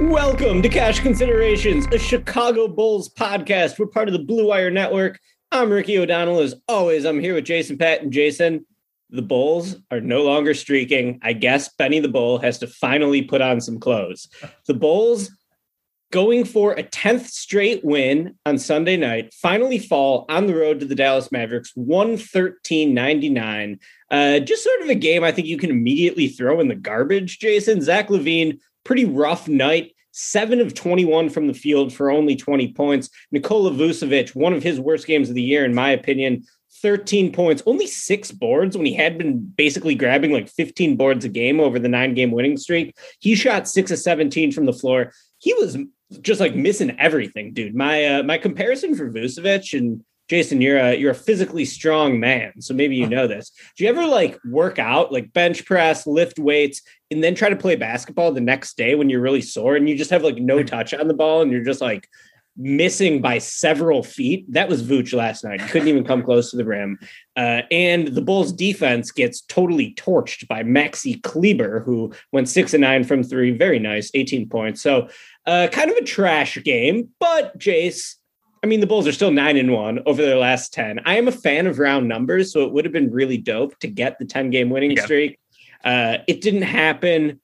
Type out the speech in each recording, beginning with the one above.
Welcome to Cash Considerations, a Chicago Bulls podcast. We're part of the Blue Wire Network. I'm Ricky O'Donnell. As always, I'm here with Jason Patt and Jason. The Bulls are no longer streaking. I guess Benny the Bull has to finally put on some clothes. The Bulls going for a 10th straight win on Sunday night, finally fall on the road to the Dallas Mavericks, 113 99. Uh, just sort of a game I think you can immediately throw in the garbage, Jason. Zach LaVine, pretty rough night. Seven of 21 from the field for only 20 points. Nikola Vucevic, one of his worst games of the year, in my opinion. 13 points, only six boards when he had been basically grabbing like 15 boards a game over the nine game winning streak. He shot six of 17 from the floor. He was just like missing everything, dude. My uh, my comparison for Vucevic and Jason, you're a you're a physically strong man, so maybe you know this. Do you ever like work out, like bench press, lift weights, and then try to play basketball the next day when you're really sore and you just have like no touch on the ball and you're just like missing by several feet? That was Vooch last night. He couldn't even come close to the rim. Uh, and the Bulls defense gets totally torched by Maxi Kleber, who went six and nine from three. Very nice, 18 points. So uh, kind of a trash game, but Jace. I mean, the Bulls are still nine and one over their last 10. I am a fan of round numbers, so it would have been really dope to get the 10 game winning Yeah. streak. Uh, it didn't happen.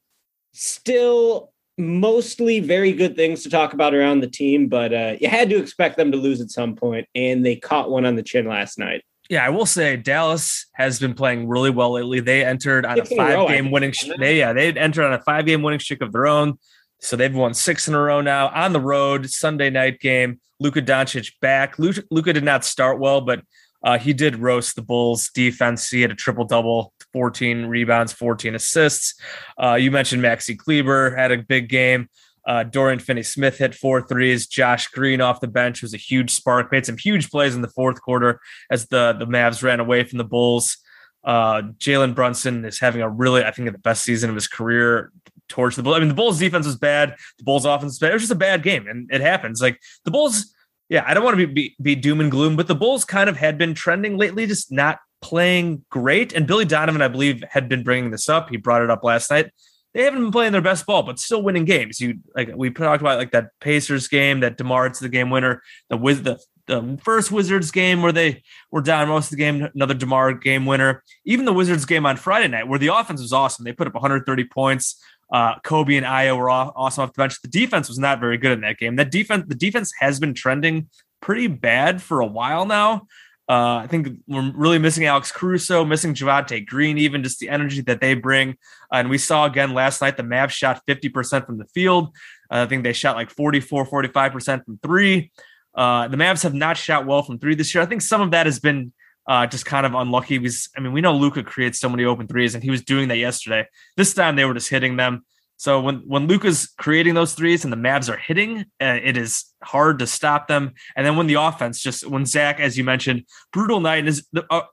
Still, mostly very good things to talk about around the team, but uh, you had to expect them to lose at some point, and they caught one on the chin last night. Yeah, I will say Dallas has been playing really well lately. They entered on a Six row, five game winning. They yeah, they entered on a five game winning streak of their own. So they've won six in a row now on the road. Sunday night game. Luka Doncic back. Luka, did not start well, but uh, he did roast the Bulls defense. He had a triple double, 14 rebounds, 14 assists. Uh, you mentioned Maxi Kleber had a big game. Uh, Dorian Finney Smith hit four threes. Josh Green off the bench was a huge spark. Made some huge plays in the fourth quarter as the the Mavs ran away from the Bulls. Uh, Jalen Brunson is having a really, I think, the best season of his career towards the Bulls. I mean, the Bulls defense was bad. The Bulls offense was bad. It was just a bad game, and it happens. Like the Bulls, yeah, I don't want to be, be be doom and gloom, but the Bulls kind of had been trending lately, just not playing great. And Billy Donovan, I believe, had been bringing this up. He brought it up last night. They haven't been playing their best ball, but still winning games. You like we talked about like that Pacers game, that Demar it's the game winner, the Wiz the the first Wizards game where they were down most of the game, another DeMar game winner. Even the Wizards game on Friday night, where the offense was awesome. They put up 130 points. Uh, Coby and Ayo were awesome off the bench. The defense was not very good in that game. That defense, the defense has been trending pretty bad for a while now. Uh, I think we're really missing Alex Caruso, missing Javonte Green, even just the energy that they bring. and we saw again last night the Mavs shot 50% from the field. Uh, I think they shot like 44, 45% from three. Uh, the Mavs have not shot well from three this year. I think some of that has been uh, just kind of unlucky. Because I mean, we know Luka creates so many open threes, and he was doing that yesterday. This time they were just hitting them. So when when Luka's creating those threes and the Mavs are hitting, uh, it is hard to stop them. And then when the offense just when Zach, as you mentioned, brutal night is the, uh,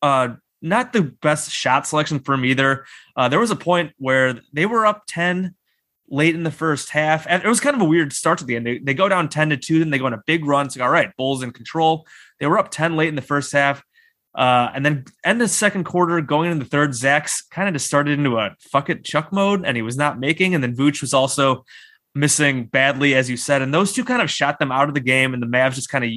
uh, not the best shot selection for him either. Uh, there was a point where they were up ten late in the first half, and it was kind of a weird start to the end. They, they go down ten to two, then they go on a big run. It's like all right, Bulls in control. They were up ten late in the first half. Uh, and then end the second quarter, going into the third, Zach's kind of just started into a fuck it Chuck mode, and he was not making. And then Vooch was also missing badly, as you said. And those two kind of shot them out of the game, and the Mavs just kind of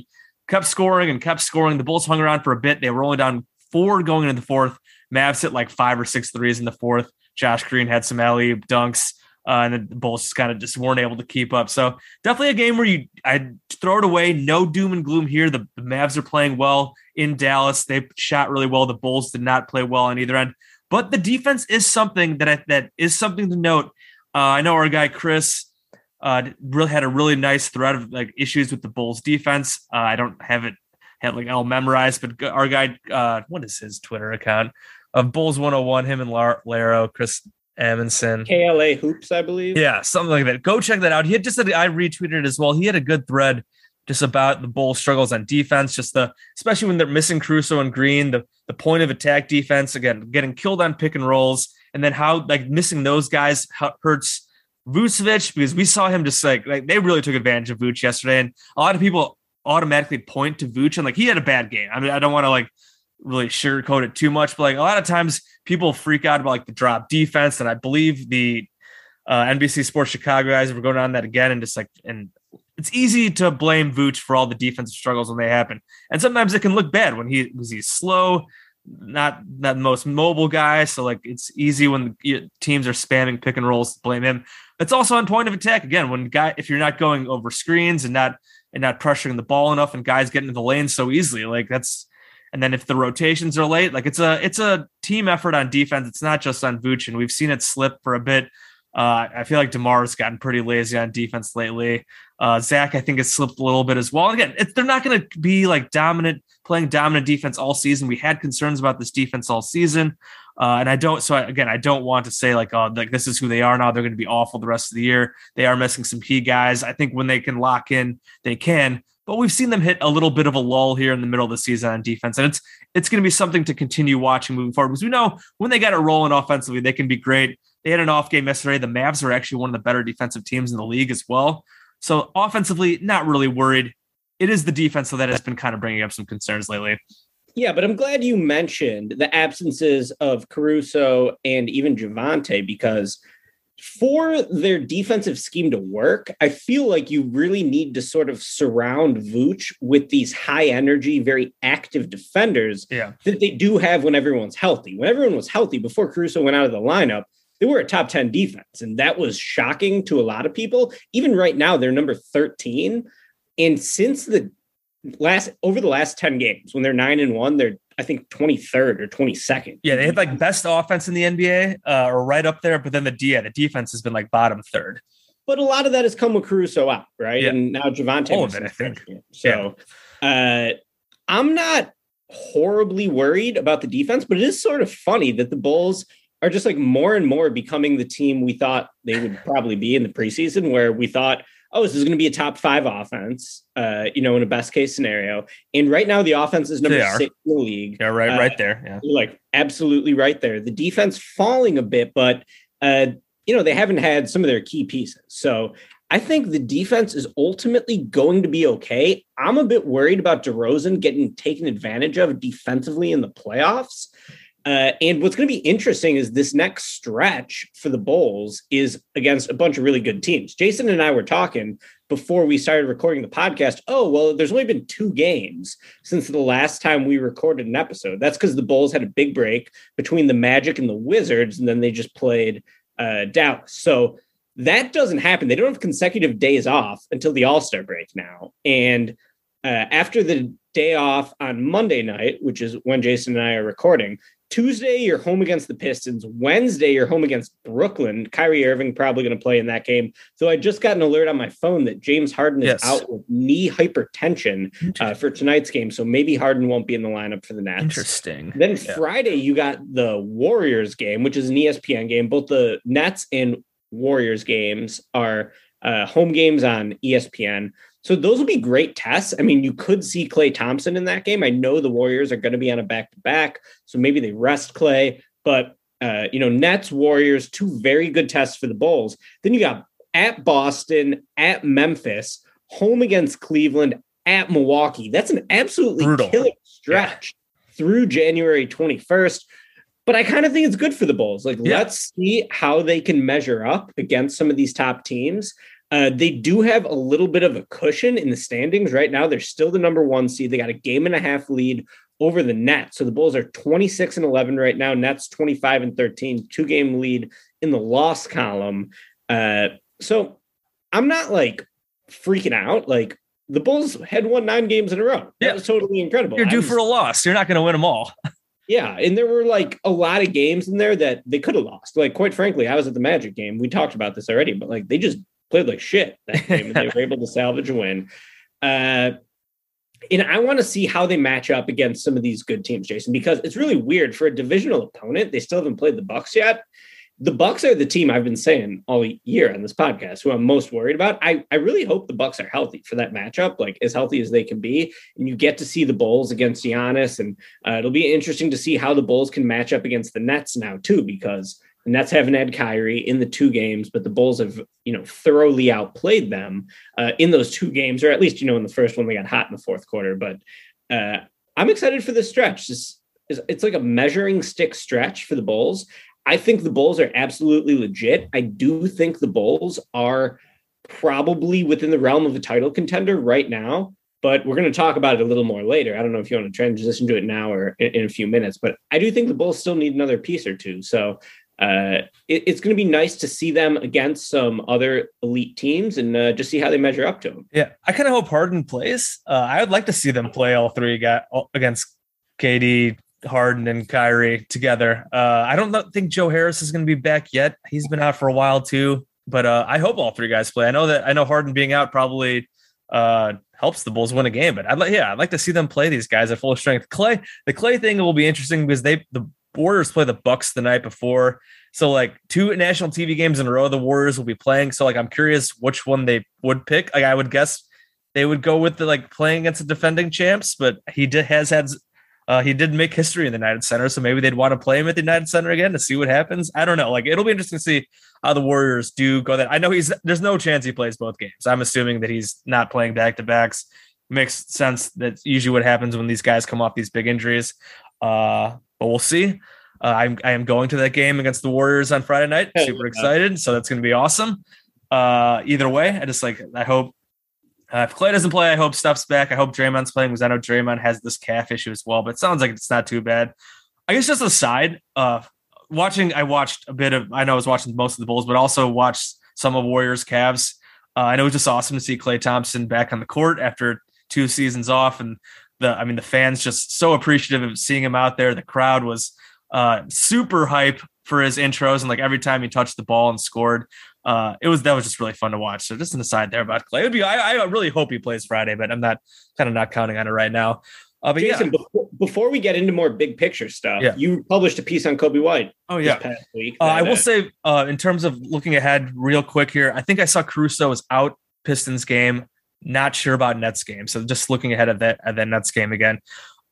kept scoring and kept scoring. The Bulls hung around for a bit. They were only down four going into the fourth. Mavs hit like five or six threes in the fourth. Josh Green had some alley dunks. Uh, and the Bulls kind of just weren't able to keep up. So definitely a game where you I'd throw it away. No doom and gloom here. The, the Mavs are playing well in Dallas. They shot really well. The Bulls did not play well on either end. But the defense is something that I, that is something to note. Uh, I know our guy Chris uh, really had a really nice thread of like issues with the Bulls defense. Uh, I don't have it had like all memorized, but our guy, uh, what is his Twitter account of Bulls 101? Him and Lar- Laro, Chris Amundsen. KLA Hoops, I believe. Yeah, something like that. Go check that out. He had just said I retweeted it as well. He had a good thread just about the Bulls' struggles on defense, just the especially when they're missing Caruso and Green, the the point of attack defense again, getting killed on pick and rolls, and then how like missing those guys hurts Vucevic because we saw him just like like they really took advantage of Vuce yesterday, and a lot of people automatically point to Vuce and like he had a bad game. I mean, I don't want to like really sugarcoat it too much, but like a lot of times people freak out about like the drop defense, and I believe the uh, NBC Sports Chicago guys were going on that again, and just like and it's easy to blame Vooch for all the defensive struggles when they happen, and sometimes it can look bad when he was he's slow, not the most mobile guy. So like it's easy when teams are spamming pick and rolls to blame him. It's also on point of attack again when guy if you're not going over screens and not and not pressuring the ball enough, and guys get into the lane so easily, like that's and then if the rotations are late, like it's a it's a team effort on defense. It's not just on and we've seen it slip for a bit. Uh, I feel like Demar's gotten pretty lazy on defense lately. Uh, Zach, I think, has slipped a little bit as well. again, they're not going to be like dominant, playing dominant defense all season. We had concerns about this defense all season, uh, and I don't. So I, again, I don't want to say like, oh, like this is who they are now. They're going to be awful the rest of the year. They are missing some key guys. I think when they can lock in, they can but we've seen them hit a little bit of a lull here in the middle of the season on defense, and it's it's going to be something to continue watching moving forward because we know when they got it rolling offensively, they can be great. They had an off game yesterday. The Mavs are actually one of the better defensive teams in the league as well. So offensively, not really worried. It is the defense that has been kind of bringing up some concerns lately. Yeah, but I'm glad you mentioned the absences of Caruso and even Javonte because for their defensive scheme to work, I feel like you really need to sort of surround Vooch with these high energy, very active defenders yeah. that they do have when everyone's healthy. When everyone was healthy before Caruso went out of the lineup, they were a top 10 defense. And that was shocking to a lot of people. Even right now, they're number 13. And since the last over the last 10 games, when they're nine and one, they're I think 23rd or 22nd. Yeah, they had like best offense in the NBA uh, or right up there, but then the yeah, the defense has been like bottom third. But a lot of that has come with Caruso out, right? Yeah. And now Javonte. All of it, I think. So yeah. uh, I'm not horribly worried about the defense, but it is sort of funny that the Bulls are just like more and more becoming the team we thought they would probably be in the preseason, where we thought oh, this is going to be a top five offense, uh, you know, in a best case scenario. And right now, the offense is number six in the league. Yeah, right, uh, right there. Yeah, like absolutely right there. The defense falling a bit, but uh, you know, they haven't had some of their key pieces. So I think the defense is ultimately going to be okay. I'm a bit worried about DeRozan getting taken advantage of defensively in the playoffs. Uh, and what's going to be interesting is this next stretch for the Bulls is against a bunch of really good teams. Jason and I were talking before we started recording the podcast. Oh, well, there's only been two games since the last time we recorded an episode. That's because the Bulls had a big break between the Magic and the Wizards, and then they just played uh, Dallas. So that doesn't happen. They don't have consecutive days off until the All Star break now. And uh, after the day off on Monday night, which is when Jason and I are recording, Tuesday, you're home against the Pistons. Wednesday, you're home against Brooklyn. Kyrie Irving probably going to play in that game. So I just got an alert on my phone that James Harden is yes. out with knee hyperextension uh, for tonight's game. So maybe Harden won't be in the lineup for the Nets. Interesting. Then yeah. Friday, you got the Warriors game, which is an ESPN game. Both the Nets and Warriors games are uh, home games on ESPN. So those will be great tests. I mean, you could see Klay Thompson in that game. I know the Warriors are going to be on a back to back, so maybe they rest Klay. But uh, you know, Nets, Warriors, two very good tests for the Bulls. Then you got at Boston, at Memphis, home against Cleveland, at Milwaukee. That's an absolutely Brutal. killer stretch through January 21st. But I kind of think it's good for the Bulls. Like, Yeah. let's see how they can measure up against some of these top teams. Uh, they do have a little bit of a cushion in the standings right now. They're still the number one seed. They got a game and a half lead over the Nets. So the Bulls are 26 and 11 right now. Nets 25 and 13, two game lead in the loss column. Uh, so I'm not like freaking out. Like the Bulls had won nine games in a row. That was totally incredible. You're due was- for a loss. You're not going to win them all. yeah, and there were like a lot of games in there that they could have lost. Like, quite frankly, I was at the Magic game. We talked about this already, but like they just played like shit that game, and they were able to salvage a win. Uh, and I want to see how they match up against some of these good teams, Jason, because it's really weird for a divisional opponent. They still haven't played the Bucks yet. The Bucks are the team I've been saying all year on this podcast, who I'm most worried about. I, I really hope the Bucks are healthy for that matchup, like as healthy as they can be, and you get to see the Bulls against Giannis, and uh, it'll be interesting to see how the Bulls can match up against the Nets now too, because the Nets haven't had Kyrie in the two games, but the Bulls have you know thoroughly outplayed them uh, in those two games, or at least you know in the first one they got hot in the fourth quarter. But uh, I'm excited for this stretch. This is it's like a measuring stick stretch for the Bulls. I think the Bulls are absolutely legit. I do think the Bulls are probably within the realm of a title contender right now, but we're going to talk about it a little more later. I don't know if you want to transition to it now or in a few minutes, but I do think the Bulls still need another piece or two. So uh, it, it's going to be nice to see them against some other elite teams and uh, just see how they measure up to them. Yeah, I kind of hope Harden plays. Uh, I would like to see them play all three guy, against KD, Harden, and Kyrie together. Uh, I don't think Joe Harris is going to be back yet. He's been out for a while too, but uh, I hope all three guys play. I know that I know Harden being out probably helps the Bulls win a game, but I'd like yeah, I'd like to see them play these guys at full strength. Klay, the Klay thing will be interesting because they the Warriors play the Bucks the night before. So like two national TV games in a row, the Warriors will be playing. So like I'm curious which one they would pick. Like I would guess they would go with the like playing against the defending champs, but he did has had uh, he did make history in the United Center, so maybe they'd want to play him at the United Center again to see what happens. I don't know. Like it'll be interesting to see how the Warriors do go. That I know he's there's no chance he plays both games. I'm assuming that he's not playing back to backs. Makes sense. That's usually what happens when these guys come off these big injuries. Uh, but we'll see. Uh, I'm I am going to that game against the Warriors on Friday night. Super excited. So that's going to be awesome. Uh, either way, I just like I hope uh, if Klay doesn't play, I hope Steph's back. I hope Draymond's playing because I know Draymond has this calf issue as well. But it sounds like it's not too bad. I guess just aside, uh, watching I watched a bit of I know I was watching most of the Bulls, but also watched some of Warriors Cavs. Uh, I know it was just awesome to see Klay Thompson back on the court after two seasons off, and the I mean the fans just so appreciative of seeing him out there. The crowd was uh, super hype for his intros, and like every time he touched the ball and scored, uh, it was that was just really fun to watch. So just an aside there about Klay. It would be I, I really hope he plays Friday, but I'm not kind of not counting on it right now. Uh, but Jason, yeah, before, before we get into more big picture stuff, Yeah. you published a piece on Coby White oh yeah. past week. Uh, I will say, uh, in terms of looking ahead, real quick here, I think I saw Caruso was out Pistons game. Not sure about Nets game, so just looking ahead of that at that Nets game again.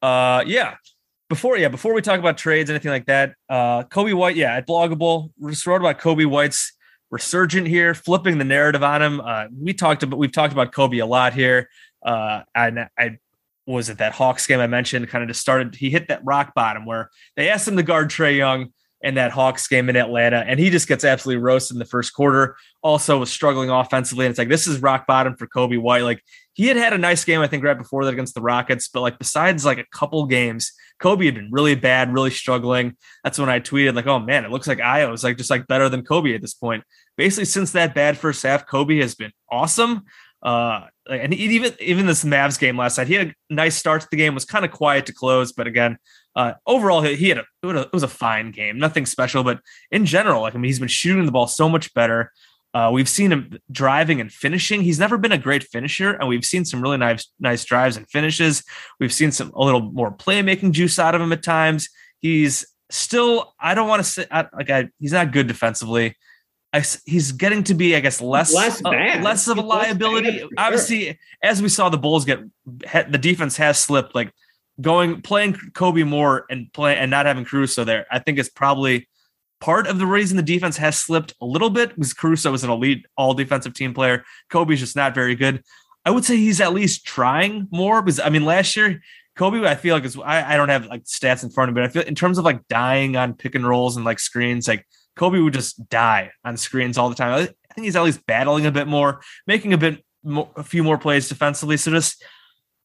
Uh, yeah. Before yeah, before we talk about trades, anything like that, uh, Coby White, yeah, at Blog a Bull, we just wrote about Coby White's resurgent here, flipping the narrative on him. Uh, we talked about we've talked about Coby a lot here. Uh, and I was it that Hawks game I mentioned, kind of just started. He hit that rock bottom where they asked him to guard Trae Young in that Hawks game in Atlanta, and he just gets absolutely roasted in the first quarter. Also was struggling offensively, and it's like this is rock bottom for Coby White. Like he had had a nice game, I think, right before that against the Rockets, but like besides like a couple games, Coby had been really bad, really struggling. That's when I tweeted like, "Oh man, it looks like Ayo is like just like better than Coby at this point." Basically, since that bad first half, Coby has been awesome. Uh, and even even this Mavs game last night, he had a nice start to the game, was kind of quiet to close, but again, uh, overall he he had a it, was a it was a fine game, nothing special, but in general, like I mean, he's been shooting the ball so much better. Uh, we've seen him driving and finishing. He's never been a great finisher, and we've seen some really nice nice drives and finishes. We've seen some a little more playmaking juice out of him at times. He's still I don't want to say I, like I he's not good defensively. I, he's getting to be, I guess, less Less uh, less of a liability. sure. Obviously, as we saw the Bulls get, the defense has slipped. Like going playing Coby more and play and not having Caruso there, I think is probably part of the reason the defense has slipped a little bit. Because Caruso is an elite all defensive team player. Coby's just not very good. I would say he's at least trying more. Because I mean, last year Coby, I feel like is I, I don't have like stats in front of me, but I feel in terms of like dying on pick and rolls and like screens, like Coby would just die on screens all the time. I think he's at least battling a bit more, making a bit more, a few more plays defensively. So just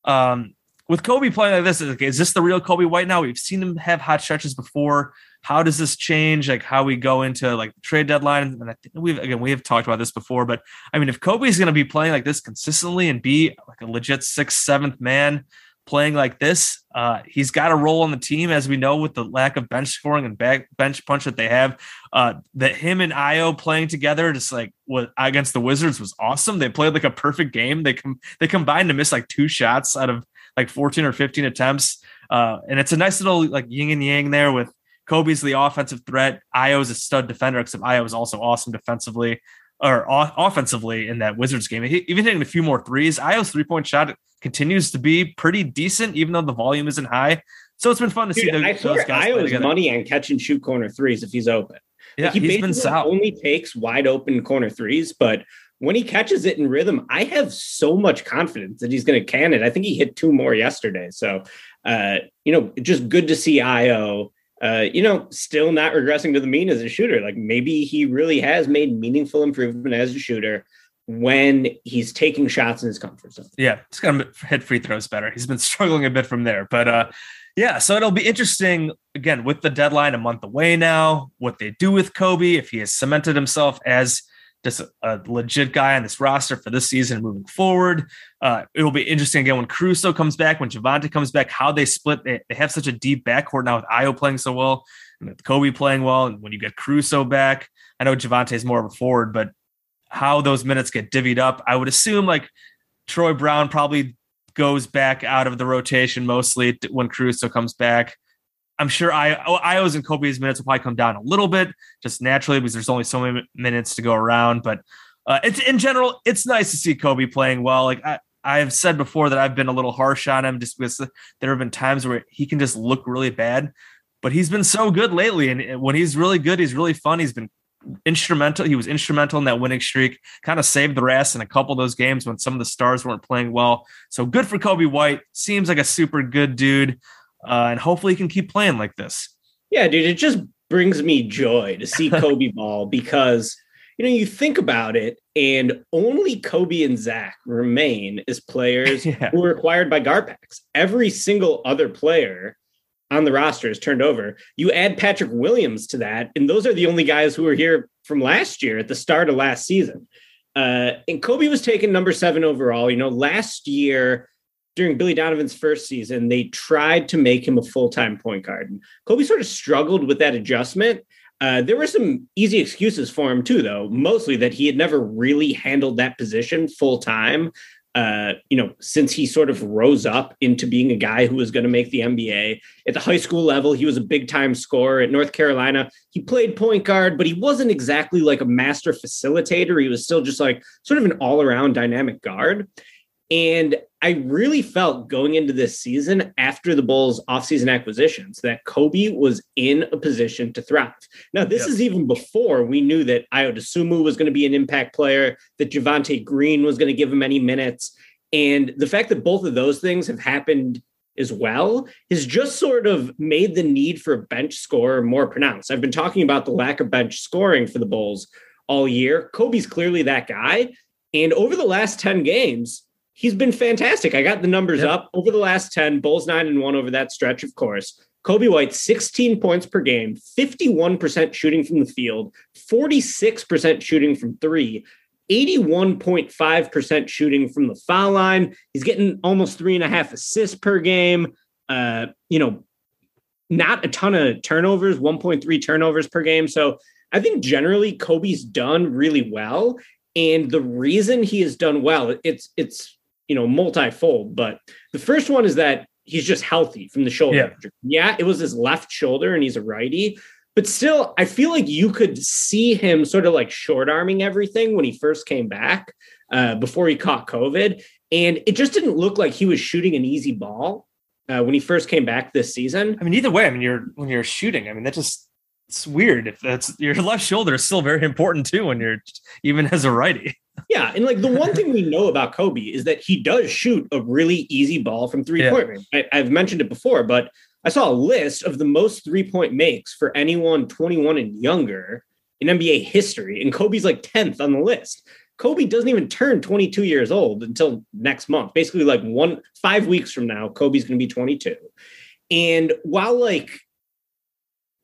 um, with Coby playing like this, is, is this the real Coby White now? We've seen him have hot stretches before. How does this change? Like how we go into like the trade deadline? And I think we've again we have talked about this before, but I mean, if Coby's going to be playing like this consistently and be like a legit sixth, seventh man playing like this, uh, he's got a role on the team, as we know, with the lack of bench scoring and back bench punch that they have. Uh, that him and Ayo playing together, just like what against the Wizards, was awesome. They played like a perfect game. They com- they combined to miss like two shots out of like 14 or 15 attempts. Uh, and it's a nice little like yin and yang there with Coby's the offensive threat. Ayo's a stud defender, except Ayo is also awesome defensively or offensively in that Wizards game. He, even hitting a few more threes. Ayo's three point shot continues to be pretty decent, even though the volume isn't high. So it's been fun to see the, I those guys play money on catch and shoot corner threes if he's open. Yeah, Like, he he's been solid. only takes wide open corner threes, but when he catches it in rhythm, I have so much confidence that he's going to can it. I think he hit two more yesterday. So, uh, you know, just good to see Ayo. Uh, you know, still not regressing to the mean as a shooter. Like maybe he really has made meaningful improvement as a shooter when he's taking shots in his comfort zone. Yeah, he's gonna hit free throws better. He's been struggling a bit from there, but uh, yeah. So it'll be interesting again with the deadline a month away now. What they do with Coby if he has cemented himself as just a, a legit guy on this roster for this season moving forward. Uh, it will be interesting again when Caruso comes back, when Javonte comes back, how they split. They, they have such a deep backcourt now with Ayo playing so well and with Coby playing well, and when you get Caruso back, I know Javonte is more of a forward, but how those minutes get divvied up. I would assume like Troy Brown probably goes back out of the rotation mostly when Caruso comes back. I'm sure I oh, Ayo's and Coby's minutes will probably come down a little bit just naturally because there's only so many minutes to go around. But uh, it's in general, it's nice to see Coby playing well. Like I, I've said before that I've been a little harsh on him just because there have been times where he can just look really bad, but he's been so good lately. And when he's really good, he's really fun. He's been instrumental. He was instrumental in that winning streak, kind of saved the rest in a couple of those games when some of the stars weren't playing well. So good for Coby White. Seems like a super good dude. Uh, and hopefully he can keep playing like this. Yeah, dude, it just brings me joy to see Coby ball because you know you think about it, and only Coby and Zach remain as players Yeah. who were acquired by Garpax. Every single other player on the roster is turned over. You add Patrick Williams to that, and those are the only guys who were here from last year at the start of last season. Uh, and Coby was taken number seven overall. You know, last year during Billy Donovan's first season, they tried to make him a full time point guard. And Coby sort of struggled with that adjustment. Uh, there were some easy excuses for him too, though. Mostly that he had never really handled that position full time. Uh, you know, since he sort of rose up into being a guy who was going to make the NBA at the high school level, he was a big time scorer at North Carolina. He played point guard, but he wasn't exactly like a master facilitator. He was still just like sort of an all around dynamic guard. And I really felt going into this season after the Bulls offseason acquisitions that Coby was in a position to thrive. Now, this Yep. is even before we knew that Ayo Dosunmu was going to be an impact player, that Javonte Green was going to give him any minutes. And the fact that both of those things have happened as well has just sort of made the need for a bench scorer more pronounced. I've been talking about the lack of bench scoring for the Bulls all year. Coby's clearly that guy. And over the last 10 games, he's been fantastic. I got the numbers Yep. up over the last 10, Bulls nine and one over that stretch, of course. Coby White, 16 points per game, 51% shooting from the field, 46% shooting from three, 81.5% shooting from the foul line. He's getting almost three and a half assists per game. Uh, you know, not a ton of turnovers, 1.3 turnovers per game. So I think generally Coby's done really well. And the reason he has done well, it's it's you know multifold. But the first one is that he's just healthy from the shoulder. Yeah. yeah, it was his left shoulder, and he's a righty. but still, I feel like you could see him sort of like short arming everything when he first came back uh, before he caught COVID. And it just didn't look like he was shooting an easy ball uh, when he first came back this season. I mean, either way, I mean, you're when you're shooting, I mean, that just it's weird. If that's your left shoulder is still very important too when you're even as a righty. Yeah, and like the one thing we know about Coby is that he does shoot a really easy ball from three point range. I, I've mentioned it before, but I saw a list of the most three point makes for anyone 21 and younger in NBA history, and Coby's like 10th on the list. Coby doesn't even turn 22 years old until next month. Basically, like one five weeks from now, Coby's going to be 22. And while like,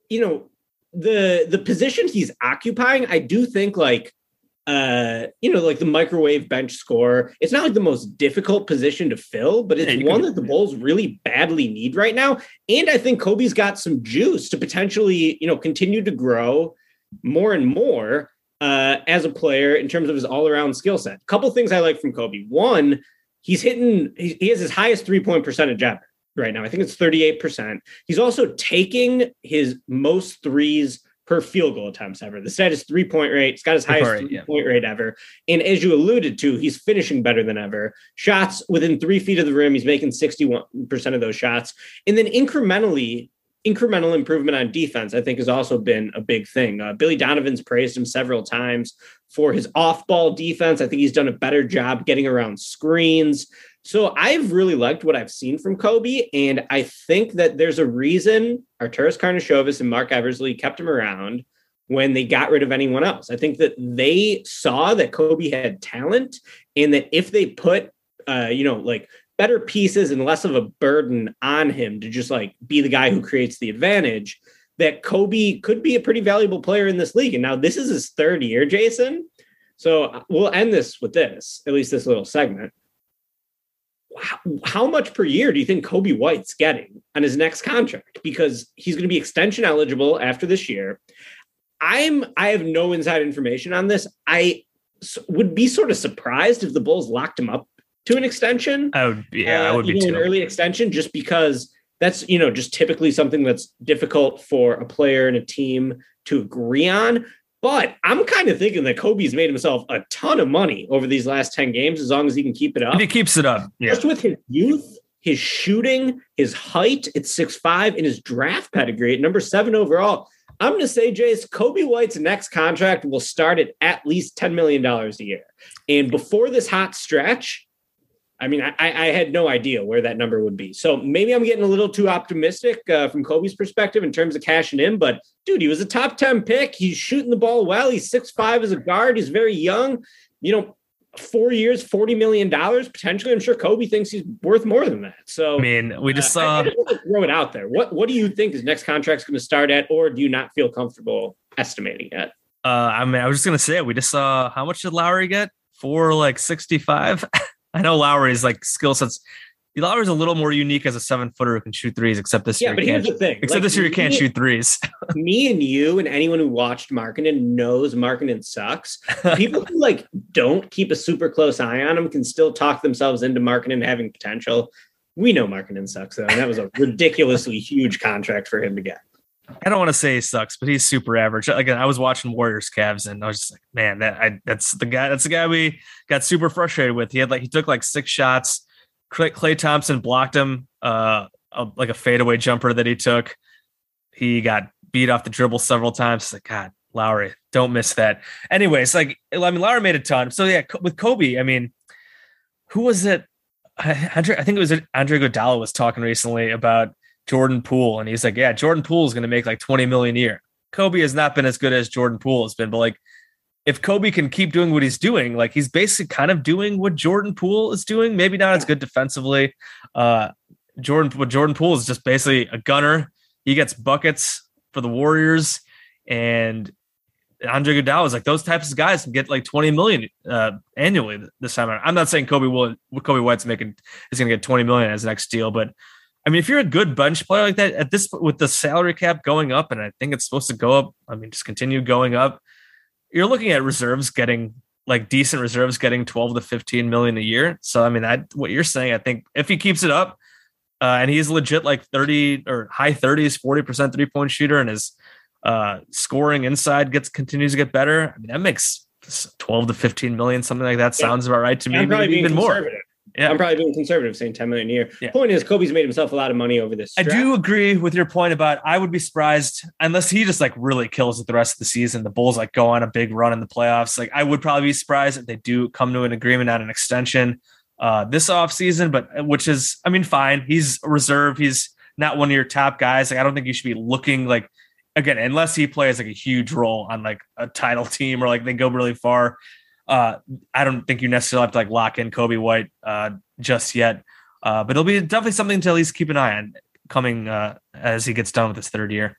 you know, the the position he's occupying, I do think like uh, you know, like the microwave bench score. It's not like the most difficult position to fill, but it's one that the Bulls really badly need right now. And I think Coby's got some juice to potentially, you know, continue to grow more and more uh, as a player in terms of his all around skill set. A couple things I like from Coby. One, he's hitting, he has his highest three point percentage ever right now. I think it's 38%. He's also taking his most threes per field goal attempts ever. The stat is three point rate. It's got his highest right, three yeah. point rate ever. And as you alluded to, he's finishing better than ever. Shots within three feet of the rim, he's making 61% of those shots. And then incrementally, incremental improvement on defense, I think, has also been a big thing. Uh, Billy Donovan's praised him several times for his off ball defense. I think he's done a better job getting around screens. So I've really liked what I've seen from Coby, and I think that there's a reason Arturas Karnisovas and Marc Eversley kept him around when they got rid of anyone else. I think that they saw that Coby had talent, and that if they put, uh, you know, like better pieces and less of a burden on him to just like be the guy who creates the advantage, that Coby could be a pretty valuable player in this league. And now this is his third year, Jason. So we'll end this with this, at least this little segment how, how much per year do you think Coby White's getting on his next contract? Because he's going to be extension eligible after this year. I'm I have no inside information on this. I would be sort of surprised if the Bulls locked him up to an extension. I would, be yeah, uh, I would be too. an early extension, just because that's you know just typically something that's difficult for a player and a team to agree on. But I'm kind of thinking that Coby's made himself a ton of money over these last 10 games as long as he can keep it up. If he keeps it up. Yeah. Just with his youth, his shooting, his height at six five, and his draft pedigree at number seven overall. I'm going to say, Jace, Coby White's next contract will start at at least $10 million a year. And before this hot stretch, I mean, I, I, had no idea where that number would be. So maybe I'm getting a little too optimistic uh, from Coby's perspective in terms of cashing in. But dude, he was a top 10 pick. He's shooting the ball well. He's six five as a guard. He's very young. You know, four years, $40 million potentially. I'm sure Coby thinks he's worth more than that. So, I mean, we just uh, saw. I just throw it out there. What, what do you think his next contract's going to start at, or do you not feel comfortable estimating yet? Uh, I mean, I was just going to say, we just saw how much did Lauri get? For like 65. I know Lauri's like skill sets. Lauri's a little more unique as a seven footer who can shoot threes, except this yeah, year. but here's the thing. Except like, this year, you can't shoot threes. me and you and anyone who watched Markkanen knows Markkanen sucks. People who like don't keep a super close eye on him can still talk themselves into Markkanen having potential. We know Markkanen sucks though, and that was a ridiculously huge contract for him to get. I don't want to say he sucks, but he's super average. Again, I was watching Warriors Cavs and I was just like, man, that I, that's the guy. That's the guy we got super frustrated with. He had like he took like six shots. Klay, Thompson blocked him, uh, a, like a fadeaway jumper that he took. He got beat off the dribble several times. It's like God, Lauri, don't miss that. Anyways, like I mean, Lauri made a ton. So yeah, with Coby, I mean, who was it? Andre, I think it was Andre Iguodala was talking recently about Jordan Poole, and he's like, yeah, Jordan Poole is going to make like 20 million a year. Coby has not been as good as Jordan Poole has been, but like if Coby can keep doing what he's doing, like he's basically kind of doing what Jordan Poole is doing, maybe not as good defensively. Uh, Jordan, what Jordan Poole is just basically a gunner. He gets buckets for the Warriors, and Andre Iguodala is like those types of guys can get like 20 million uh, annually this time. I'm not saying Coby will, Coby White's making is going to get 20 million as next deal, but I mean, if you're a good bench player like that at this with the salary cap going up, and I think it's supposed to go up. I mean, just continue going up. You're looking at reserves getting like decent reserves getting 12 to 15 million a year. So I mean, that what you're saying, I think if he keeps it up, uh, and he's legit like 30 or high 30s, 40 percent three point shooter, and his uh, scoring inside gets continues to get better. I mean, that makes 12 to 15 million, something like that. Sounds about right to me. Maybe even more. Yeah. I'm probably being conservative, saying 10 million a year. Yeah. Point is, Coby's made himself a lot of money over this. I do agree with your point about I would be surprised unless he just like really kills it the rest of the season. The Bulls like go on a big run in the playoffs. Like I would probably be surprised if they do come to an agreement on an extension uh this offseason, but uh, which is I mean fine. He's a reserve. He's not one of your top guys. Like I don't think you should be looking like again unless he plays like a huge role on like a title team or like they go really far. Uh I don't think you necessarily have to like lock in Coby White uh just yet. Uh, but it'll be definitely something to at least keep an eye on coming uh, as he gets done with his third year.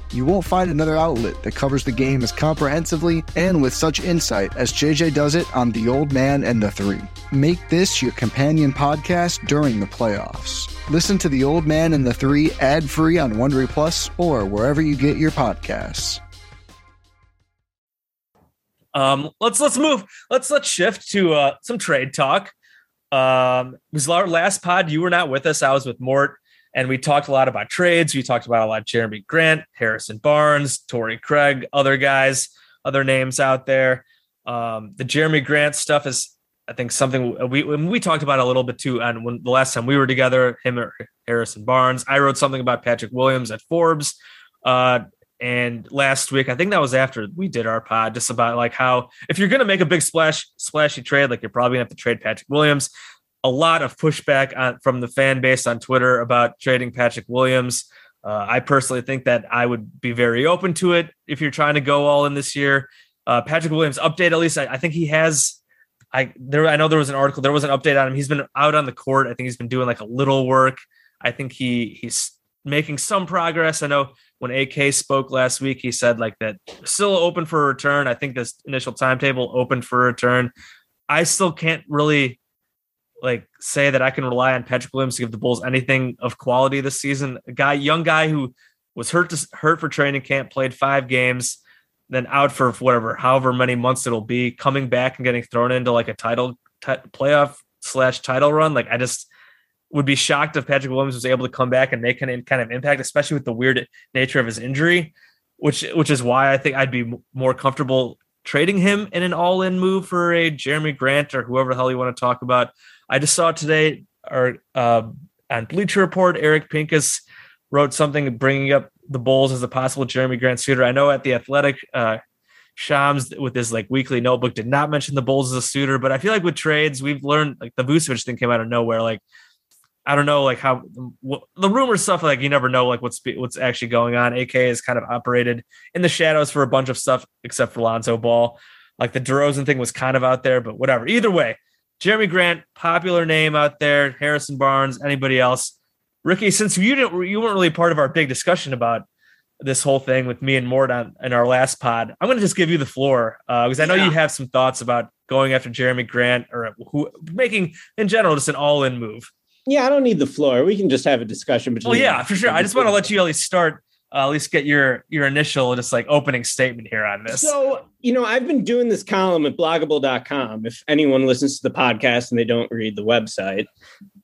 You won't find another outlet that covers the game as comprehensively and with such insight as JJ does it on The Old Man and the Three. Make this your companion podcast during the playoffs. Listen to The Old Man and the Three ad free on Wondery Plus or wherever you get your podcasts. Um, let's let's move. Let's let's shift to uh, some trade talk. Um, it was our last pod. You were not with us. I was with Mort, and we talked a lot about trades. We talked about a lot of Jerami Grant, Harrison Barnes, Torrey Craig, other guys, other names out there. Um, the Jerami Grant stuff is, I think, something we we talked about a little bit too. And when the last time we were together, him or Harrison Barnes, I wrote something about Patrick Williams at Forbes. Uh, and last week, I think that was after we did our pod, just about like how if you're going to make a big splash, splashy trade, like you're probably going to have to trade Patrick Williams. A lot of pushback on, from the fan base on Twitter about trading Patrick Williams. Uh, I personally think that I would be very open to it if you're trying to go all in this year. Uh, Patrick Williams update, at least I, I think he has. I there, I know there was an article. There was an update on him. He's been out on the court. I think he's been doing like a little work. I think he he's making some progress. I know when AK spoke last week, he said like that still open for a return. I think this initial timetable open for a return. I still can't really like say that I can rely on Patrick Williams to give the Bulls anything of quality this season. A guy, young guy who was hurt to, hurt for training camp, played five games, then out for whatever, however many months it'll be, coming back and getting thrown into like a title t- playoff slash title run. Like I just would be shocked if Patrick Williams was able to come back and make an kind of impact, especially with the weird nature of his injury, which which is why I think I'd be more comfortable trading him in an all-in move for a Jerami Grant or whoever the hell you want to talk about. I just saw today or uh, on Bleacher Report, Eric Pincus wrote something bringing up the Bulls as a possible Jerami Grant suitor. I know at the Athletic, uh, Shams with his like weekly notebook did not mention the Bulls as a suitor, but I feel like with trades we've learned like the Vucevic thing came out of nowhere. Like I don't know, like how what, the rumor stuff, like you never know, like what's what's actually going on. AK has kind of operated in the shadows for a bunch of stuff, except for Lonzo Ball. Like the DeRozan thing was kind of out there, but whatever. Either way, Jerami Grant, popular name out there. Harrison Barnes, anybody else? Ricky, since you didn't, you weren't really part of our big discussion about this whole thing with me and Mort on in our last pod. I'm going to just give you the floor because uh, I know Yeah. you have some thoughts about going after Jerami Grant or who making in general just an all-in move. Yeah, I don't need the floor. We can just have a discussion between. Well, yeah, for sure. I just want to let you at least start, uh, at least get your your initial just like opening statement here on this. So, you know, I've been doing this column at blogabull.com. If anyone listens to the podcast and they don't read the website,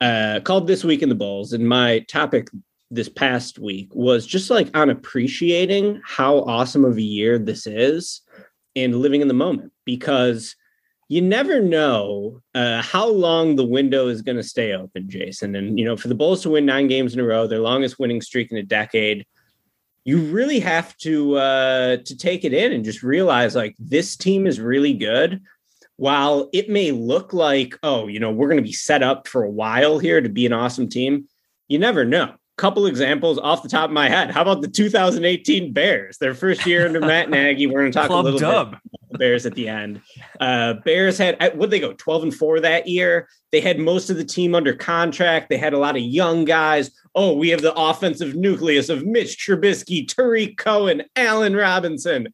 uh, called This Week in the Bulls. And my topic this past week was just like on appreciating how awesome of a year this is and living in the moment because you never know uh, how long the window is going to stay open, Jason. And, you know, for the Bulls to win nine games in a row, their longest winning streak in a decade, you really have to uh, to take it in and just realize like this team is really good. While it may look like, oh, you know, we're going to be set up for a while here to be an awesome team, you never know. couple examples off the top of my head. How about the 2018 Bears? Their first year under Matt Nagy. We're going to talk Club a little dub. bit the Bears at the end. Uh, Bears had what they go 12 and 4 that year. They had most of the team under contract. They had a lot of young guys. Oh, we have the offensive nucleus of Mitch Trubisky, Tarik Cohen, Allen Robinson.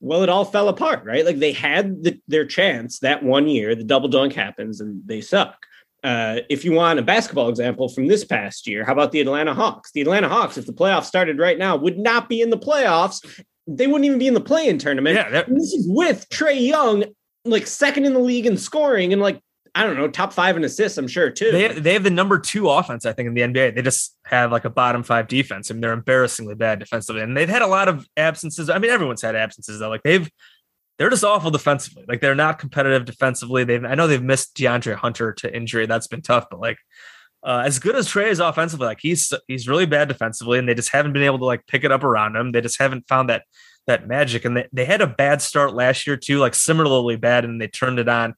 Well, it all fell apart, right? Like they had the, their chance that one year. The double doink happens, and they suck. Uh, if you want a basketball example from this past year, how about the Atlanta Hawks? The Atlanta Hawks, if the playoffs started right now, would not be in the playoffs. They wouldn't even be in the play-in tournament. Yeah, this is with Trae Young, like second in the league in scoring, and like I don't know, top five in assists. I'm sure too. They they have the number two offense, I think, in the NBA. They just have like a bottom five defense. I mean, they're embarrassingly bad defensively, and they've had a lot of absences. I mean, everyone's had absences though. Like they've they're just awful defensively. Like they're not competitive defensively. They've I know they've missed DeAndre Hunter to injury. That's been tough, but like uh, as good as Trae is offensively, like he's he's really bad defensively, and they just haven't been able to like pick it up around him. They just haven't found that that magic, and they, they had a bad start last year too, like similarly bad, and they turned it on.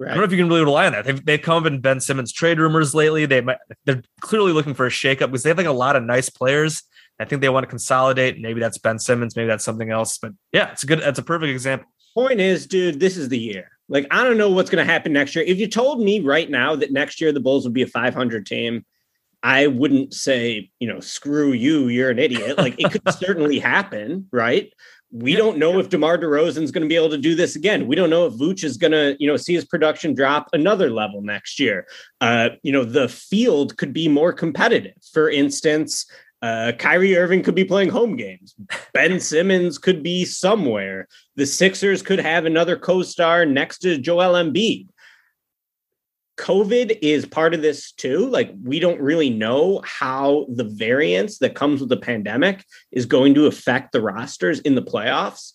I don't know if you can really rely on that. They've they've come up in Ben Simmons trade rumors lately. They might they're clearly looking for a shakeup because they have like a lot of nice players. I think they want to consolidate. Maybe that's Ben Simmons. Maybe that's something else. But yeah, it's a good. That's a perfect example. Point is, dude, this is the year. Like, I don't know what's going to happen next year. If you told me right now that next year the Bulls would be a 500 team, I wouldn't say, you know, screw you, you're an idiot. Like, it could certainly happen, right? We Yeah, don't know if DeMar DeRozan's going to be able to do this again. We don't know if Vooch is going to, you know, see his production drop another level next year. Uh, you know, the field could be more competitive. For instance, uh, Kyrie Irving could be playing home games. Ben Simmons could be somewhere. The Sixers could have another co-star next to Joel Embiid. COVID is part of this too. Like we don't really know how the variance that comes with the pandemic is going to affect the rosters in the playoffs.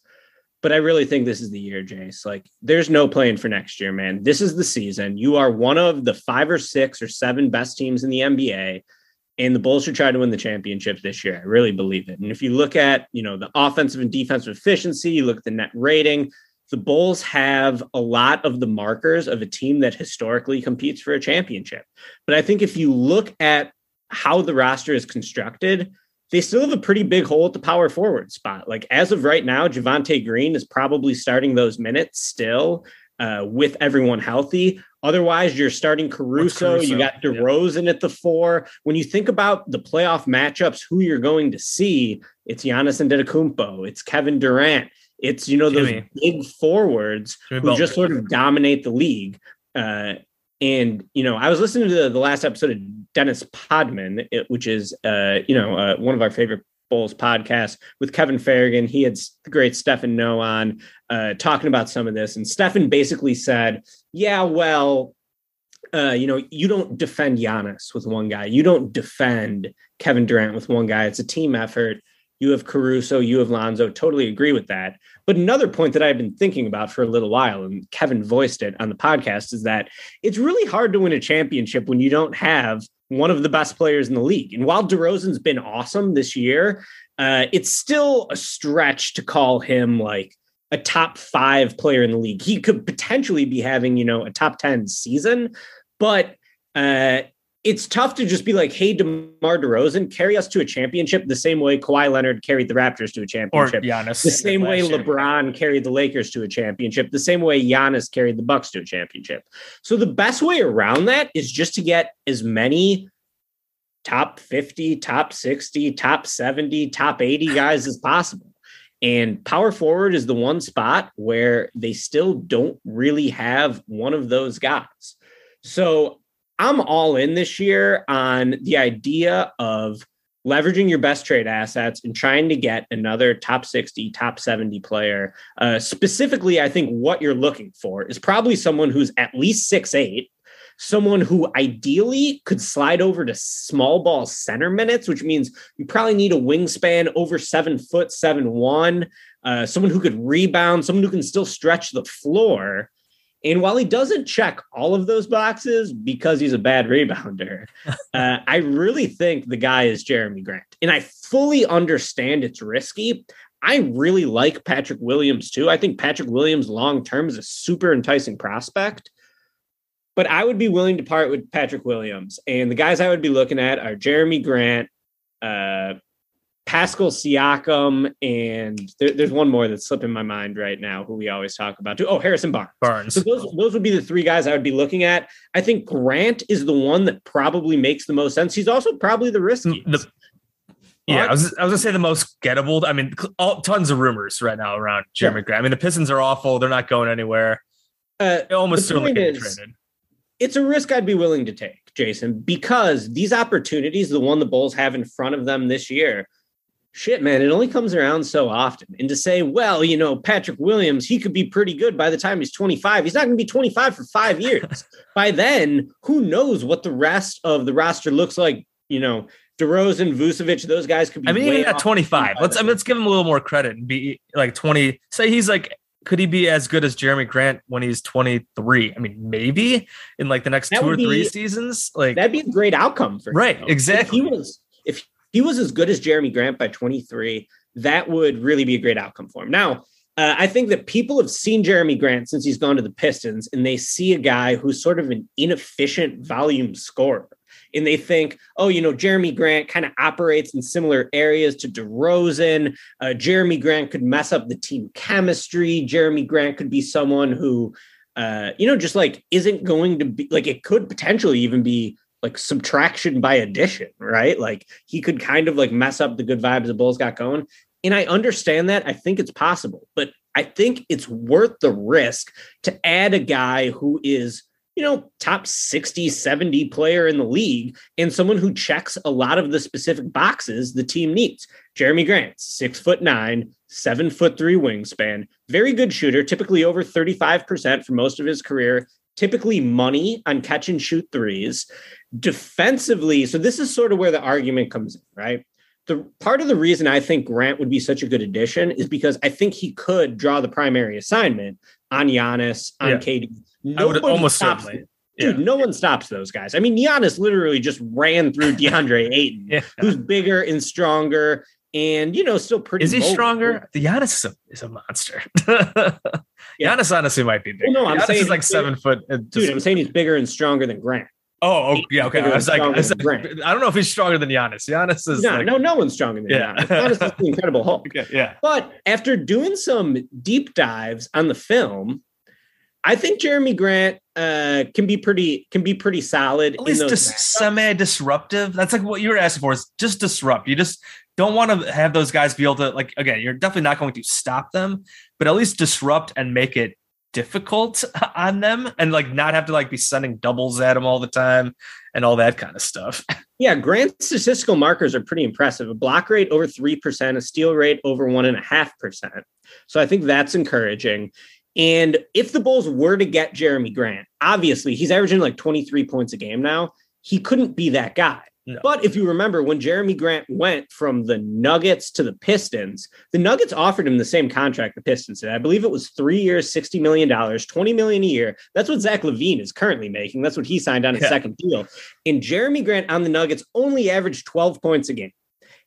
But I really think this is the year, Jace. Like there's no plan for next year, man. This is the season. You are one of the five or six or seven best teams in the NBA and the Bulls should try to win the championship this year. I really believe it. And if you look at, you know, the offensive and defensive efficiency, you look at the net rating, the Bulls have a lot of the markers of a team that historically competes for a championship. But I think if you look at how the roster is constructed, they still have a pretty big hole at the power forward spot. Like as of right now, Javonte Green is probably starting those minutes still uh, with everyone healthy. Otherwise, you're starting Caruso. Caruso, You got. DeRozan at the four. When you think about the playoff matchups, who you're going to see, it's Giannis and Antetokounmpo. It's Kevin Durant. It's you know those Jimmy. big forwards Jimmy who just sort of dominate the league. Uh, and you know, I was listening to the, the last episode of Dennis Podman, it- which is uh, you know uh, one of our favorite Bulls podcasts with Kevin Ferrigan. He had the great Stephen Noh on uh, talking about some of this, and Stephen basically said, "Yeah, well." Uh, you know, you don't defend Giannis with one guy. You don't defend Kevin Durant with one guy. It's a team effort. You have Caruso, you have Lonzo. Totally agree with that. But another point that I've been thinking about for a little while, and Kevin voiced it on the podcast, is that it's really hard to win a championship when you don't have one of the best players in the league. And while DeRozan's been awesome this year, uh, it's still a stretch to call him like a top five player in the league. He could potentially be having, you know, a top 10 season, but uh, it's tough to just be like, hey, DeMar DeRozan, carry us to a championship the same way Kawhi Leonard carried the Raptors to a or championship Giannis. the same way last year. LeBron carried the Lakers to a championship, the same way Giannis carried the Bucks to a championship. So the best way around that is just to get as many top 50, top 60, top 70, top 80 guys as possible. And power forward is the one spot where they still don't really have one of those guys. So I'm all in this year on the idea of leveraging your best trade assets and trying to get another top 60, top 70 player. Uh, specifically, I think what you're looking for is probably someone who's at least six eight, someone who ideally could slide over to small ball center minutes, which means you probably need a wingspan over seven foot, seven one, uh, someone who could rebound, someone who can still stretch the floor. And while he doesn't check all of those boxes because he's a bad rebounder, uh, I really think the guy is Jerami Grant. And I fully understand it's risky. I really like Patrick Williams too. I think Patrick Williams long term is a super enticing prospect. But I would be willing to part with Patrick Williams. And the guys I would be looking at are Jerami Grant, uh, Pascal Siakam, and there, there's one more that's slipping my mind right now who we always talk about too. Oh, Harrison Barnes. Barnes. So those those would be the three guys I would be looking at. I think Grant is the one that probably makes the most sense. He's also probably the riskiest. The- yeah, I was, I was gonna say the most gettable. I mean, all, tons of rumors right now around Jerami Grant. I mean, the Pistons are awful; they're not going anywhere. Uh, almost certainly is- traded. it's a risk I'd be willing to take, Jason, because these opportunities, the one the Bulls have in front of them this year, shit, man, it only comes around so often. And to say, well, you know, Patrick Williams, he could be pretty good by the time he's 25. He's not going to be 25 for five years. by then, who knows what the rest of the roster looks like? You know, DeRozan, Vucevic, those guys could be. I mean, even at 25, let's I mean, let's give him a little more credit and be like 20. Say he's like, could he be as good as Jerami Grant when he's 23? I mean, maybe in like the next That two or would three seasons. Like, That'd be a great outcome for him, Right, though. exactly. If he was he was as good as Jerami Grant by 23, that would really be a great outcome for him. Now, uh, I think that people have seen Jerami Grant since he's gone to the Pistons, and they see a guy who's sort of an inefficient volume scorer. And they think, oh, you know, Jerami Grant kind of operates in similar areas to DeRozan. Uh, Jerami Grant could mess up the team chemistry. Jerami Grant could be someone who, uh, you know, just like isn't going to be like it could potentially even be like subtraction by addition, right? Like he could kind of like mess up the good vibes the Bulls got going. And I understand that. I think it's possible, but I think it's worth the risk to add a guy who is, you know, top 60, 70 player in the league and someone who checks a lot of the specific boxes the team needs. Jerami Grant, six foot nine, seven foot three wingspan, very good shooter, typically over 35% for most of his career, typically money on catch and shoot threes. Defensively, so this is sort of where the argument comes in, right? The part of the reason I think Grant would be such a good addition is because I think he could draw the primary assignment on Giannis, on Yeah. KD. I would almost stops certainly. Dude, no one stops those guys. I mean, Giannis literally just ran through DeAndre Ayton, Yeah. who's bigger and stronger, and you know, still pretty. Is he stronger? The Giannis is a, is a monster. Giannis honestly might be bigger. Well, no, I'm Giannis saying is like seven foot. and Dude, I'm saying he's bigger and stronger than Grant. oh, oh, yeah, okay. I was like, I, was like, I don't know if he's stronger than Giannis. Giannis is No, like, no, no one's stronger than Yeah. Giannis. Giannis is the incredible Hulk. Okay, yeah. But after doing some deep dives on the film, I think Jerami Grant uh, can be pretty can be pretty solid. At least dis- semi disruptive. That's like what you were asking for. Is just disrupt. You just don't want to have those guys be able to like. Again, you're definitely not going to stop them, but at least disrupt and make it difficult on them, and like not have to like be sending doubles at them all the time and all that kind of stuff. Yeah, Grant's statistical markers are pretty impressive. A block rate over 3%, a steal rate over 1.5%. So I think that's encouraging. And if the Bulls were to get Jerami Grant, obviously he's averaging like 23 points a game now. He couldn't be that guy. No. But if you remember, when Jerami Grant went from the Nuggets to the Pistons, the Nuggets offered him the same contract the Pistons did. I believe it was three years, $60 million, 20 million a year. That's what Zach LaVine is currently making. That's what he signed on his Yeah. second deal. And Jerami Grant on the Nuggets only averaged 12 points a game.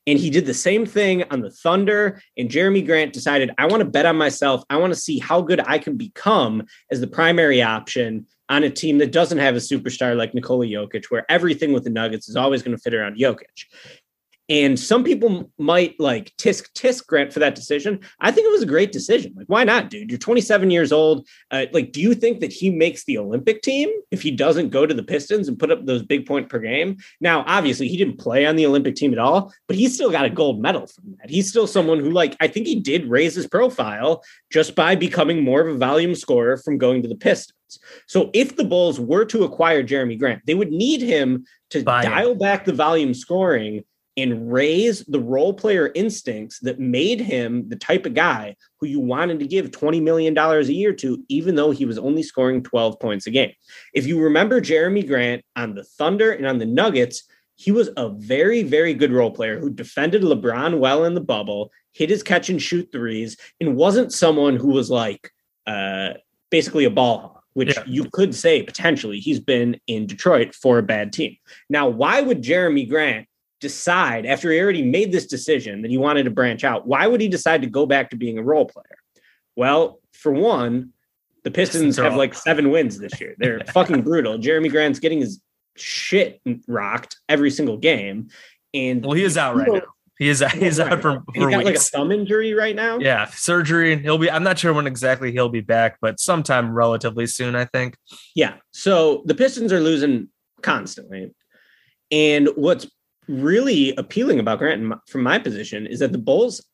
And he did the same thing on the Thunder. And Jerami Grant decided, I want to bet on myself. I want to see how good I can become as the primary option on a team that doesn't have a superstar like Nikola Jokic, where everything with the Nuggets is always going to fit around Jokic. And some people might like tisk tisk Grant for that decision. I think it was a great decision. Like, why not, dude? You're 27 years old. Uh, like, do you think that he makes the Olympic team if he doesn't go to the Pistons and put up those big point per game? Now, obviously, he didn't play on the Olympic team at all, but he still got a gold medal from that. He's still someone who, like, I think he did raise his profile just by becoming more of a volume scorer from going to the Pistons. So, if the Bulls were to acquire Jerami Grant, they would need him to Buy dial back the volume scoring and raise the role player instincts that made him the type of guy who you wanted to give $20 million a year to, even though he was only scoring 12 points a game. If you remember Jerami Grant on the Thunder and on the Nuggets, he was a very, very good role player who defended LeBron well in the bubble, hit his catch and shoot threes, and wasn't someone who was like uh, basically a ball hawk, which Yeah. you could say potentially he's been in Detroit for a bad team. Now, why would Jerami Grant decide after he already made this decision that he wanted to branch out? Why would he decide to go back to being a role player? Well, for one, the Pistons Pistons have like seven wins this year. They're fucking brutal. Jerami Grant's getting his shit rocked every single game. And Well, he is out right now. He is he's out for, He's for got like a thumb injury right now. Yeah, surgery. and He'll be. I'm not sure when exactly he'll be back, but sometime relatively soon, I think. Yeah. So the Pistons are losing constantly. And what's really appealing about Grant from my position is that the Bulls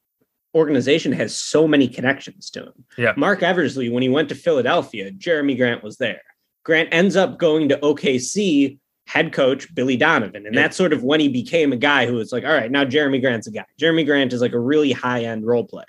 organization has so many connections to him. Yeah. Marc Eversley, when he went to Philadelphia, Jerami Grant was there. Grant ends up going to OKC, head coach Billy Donovan. And Yeah. that's sort of when he became a guy who was like, all right, now Jerami Grant's a guy. Jerami Grant is like a really high end role player.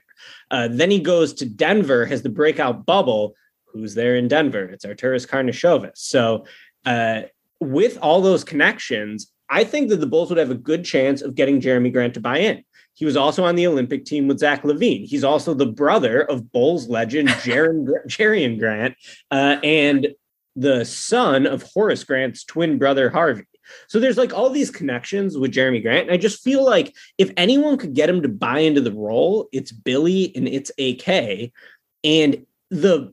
Uh, then he goes to Denver, has the breakout bubble. Who's there in Denver? It's Arturas Karnisovas. So, uh, with all those connections, I think that the Bulls would have a good chance of getting Jerami Grant to buy in. He was also on the Olympic team with Zach LaVine. He's also the brother of Bulls legend Jaron, Jerian Grant uh, and the son of Horace Grant's twin brother Harvey. So there's like all these connections with Jerami Grant. And I just feel like if anyone could get him to buy into the role, it's Billy and it's AK. And the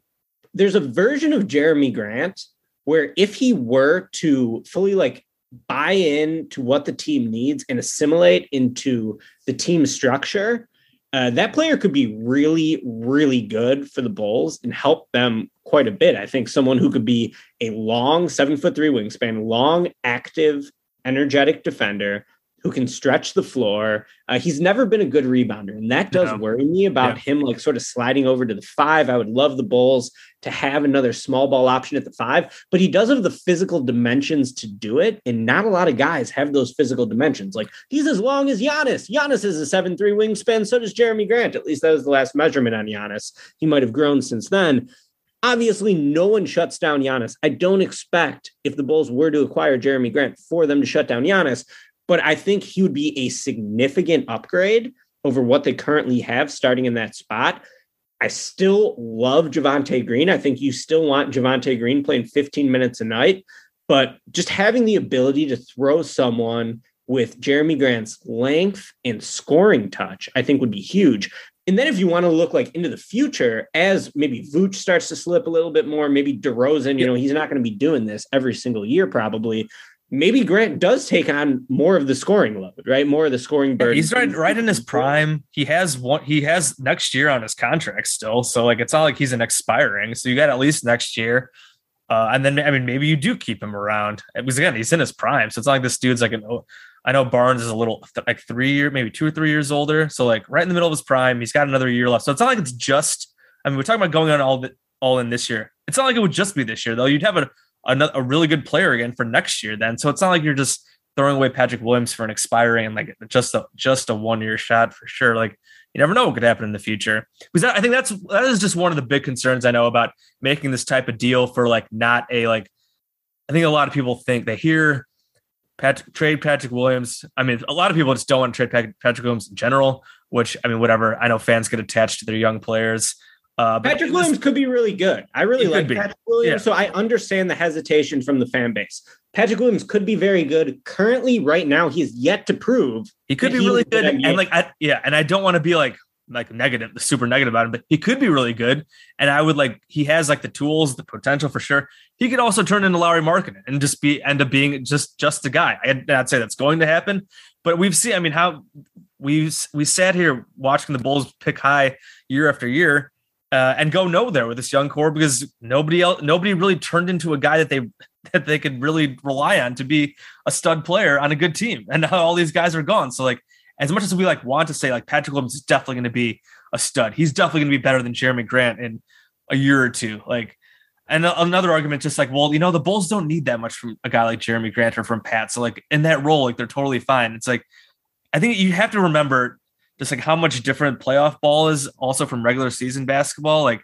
there's a version of Jerami Grant where if he were to fully like buy in to what the team needs and assimilate into the team structure, uh, that player could be really, really good for the Bulls and help them quite a bit. I think someone who could be a long seven foot three wingspan, long, active, energetic defender who can stretch the floor. Uh, he's never been a good rebounder, and that does No. worry me about Yeah. him, like sort of sliding over to the five. I would love the Bulls to have another small ball option at the five, but he does have the physical dimensions to do it, and not a lot of guys have those physical dimensions. Like he's as long as Giannis. Giannis is a seven three wingspan. So does Jerami Grant. At least that was the last measurement on Giannis. He might have grown since then. Obviously, no one shuts down Giannis. I don't expect if the Bulls were to acquire Jerami Grant for them to shut down Giannis, but I think he would be a significant upgrade over what they currently have starting in that spot. I still love Javonte Green. I think you still want Javonte Green playing 15 minutes a night, but just having the ability to throw someone with Jerami Grant's length and scoring touch, I think would be huge. And then if you want to look like into the future, as maybe Vooch starts to slip a little bit more, maybe DeRozan, you know, he's not going to be doing this every single year probably. Maybe Grant does take on more of the scoring load, right? More of the scoring burden. He's right, right in his prime. He has one. He has next year on his contract still. So like, it's not like he's an expiring. So you got at least next year. Uh, and then I mean, maybe you do keep him around because again, he's in his prime. So it's not like this dude's like an. I know Barnes is a little like three year, maybe two or three years older. So like right in the middle of his prime, he's got another year left. So it's not like it's just. I mean, we're talking about going on all the, all in this year. It's not like it would just be this year though. You'd have a a, a really good player again for next year then. So it's not like you're just throwing away Patrick Williams for an expiring and like just a just a one year shot for sure. Like you never know what could happen in the future. Because that, I think that's that is just one of the big concerns I know about making this type of deal for like not a like. I think a lot of people think they hear Patrick, trade Patrick Williams. I mean, a lot of people just don't want to trade Patrick Williams in general. Which I mean, whatever. I know fans get attached to their young players. Uh, Patrick Williams could be really good. I really like. Patrick Williams, Yeah. so I understand the hesitation from the fan base. Patrick Williams could be very good. Currently, right now, he is yet to prove He could be really good and like, I, yeah, and I don't want to be like like negative, super negative about him, but he could be really good, and I would like he has like the tools, the potential for sure. He could also turn into Lauri Markkanen and just be end up being just just a guy. I'd not say that's going to happen, but we've seen. I mean, how we we sat here watching the Bulls pick high year after year. Uh, and go no there with this young core because nobody else, nobody really turned into a guy that they that they could really rely on to be a stud player on a good team. And now all these guys are gone. So like as much as we like want to say like Patrick Williams is definitely going to be a stud, he's definitely going to be better than Jerami Grant in a year or two. Like, and another argument, just like, well, you know, the Bulls don't need that much from a guy like Jerami Grant or from Pat. So like in that role, like they're totally fine. It's like I think you have to remember just like how much different playoff ball is also from regular season basketball. Like,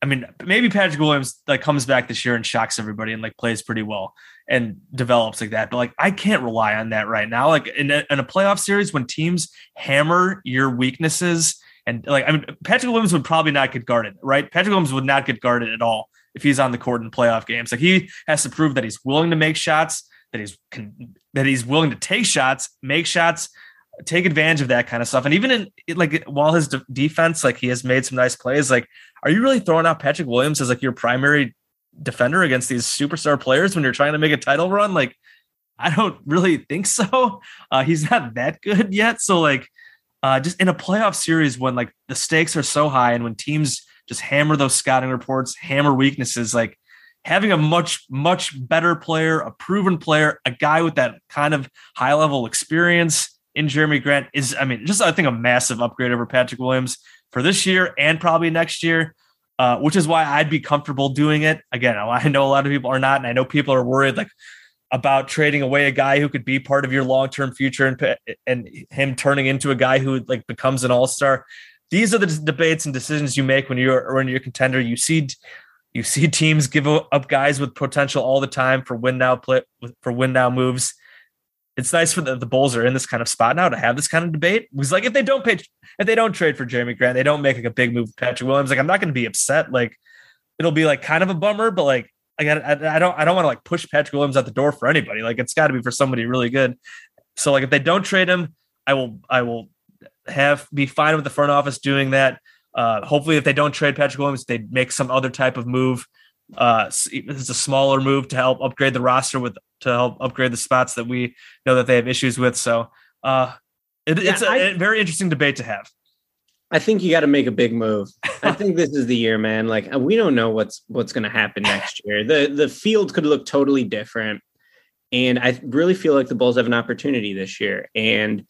I mean, maybe Patrick Williams like comes back this year and shocks everybody and like plays pretty well and develops like that. But like, I can't rely on that right now. Like in a, in a playoff series, when teams hammer your weaknesses and like, I mean, Patrick Williams would probably not get guarded, right? Patrick Williams would not get guarded at all if he's on the court in playoff games. Like he has to prove that he's willing to make shots, that he's can, that he's willing to take shots, make shots, take advantage of that kind of stuff. And even in like while his de- defense, like he has made some nice plays. Like, are you really throwing out Patrick Williams as like your primary defender against these superstar players when you're trying to make a title run? Like, I don't really think so. Uh, he's not that good yet. So like, uh, just in a playoff series when like the stakes are so high and when teams just hammer those scouting reports, hammer weaknesses, like having a much much better player, a proven player, a guy with that kind of high level experience in Jerami Grant is, I mean, just I think a massive upgrade over Patrick Williams for this year and probably next year. Uh, which is why I'd be comfortable doing it. Again, I know a lot of people are not, and I know people are worried like about trading away a guy who could be part of your long-term future and and him turning into a guy who like becomes an all-star. These are the debates and decisions you make when you're when you're a contender. You see you see teams give up guys with potential all the time for win now play for win now moves it's nice for the, the Bulls are in this kind of spot now to have this kind of debate. Because like if they don't pay, if they don't trade for Jerami Grant, they don't make like a big move Patrick Williams. Like I'm not going to be upset. Like it'll be like kind of a bummer, but like I got I, I don't I don't want to like push Patrick Williams out the door for anybody. Like it's got to be for somebody really good. So like if they don't trade him, I will I will have be fine with the front office doing that. Uh, hopefully, if they don't trade Patrick Williams, they make some other type of move uh, it's a smaller move to help upgrade the roster with to help upgrade the spots that we know that they have issues with. So uh, it, yeah, it's a, I, a, very interesting debate to have. I think you got to make a big move. I think this is the year, man. Like uh, we don't know what's what's going to happen next year. The the field could look totally different, and I really feel like the Bulls have an opportunity this year. And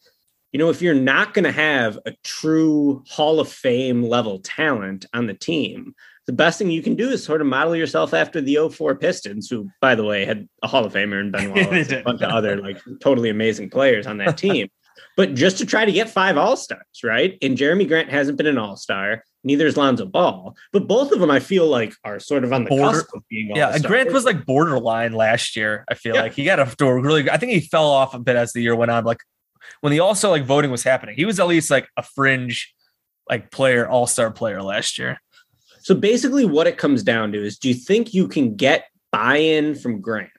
you know, if you're not going to have a true Hall of Fame level talent on the team, the best thing you can do is sort of model yourself after the 04 Pistons, who, by the way, had a Hall of Famer and Ben Wallace, a bunch of other like totally amazing players on that team. but just to try to get five All Stars, right? And Jerami Grant hasn't been an All Star. Neither is Lonzo Ball, but both of them I feel like are sort of on the Border, cusp of being. Yeah, Grant was like borderline last year. I feel yeah. like he got a door really. I think he fell off a bit as the year went on. Like when the All Star like voting was happening, he was at least like a fringe like player, All Star player last year. So basically, what it comes down to is do you think you can get buy in from Grant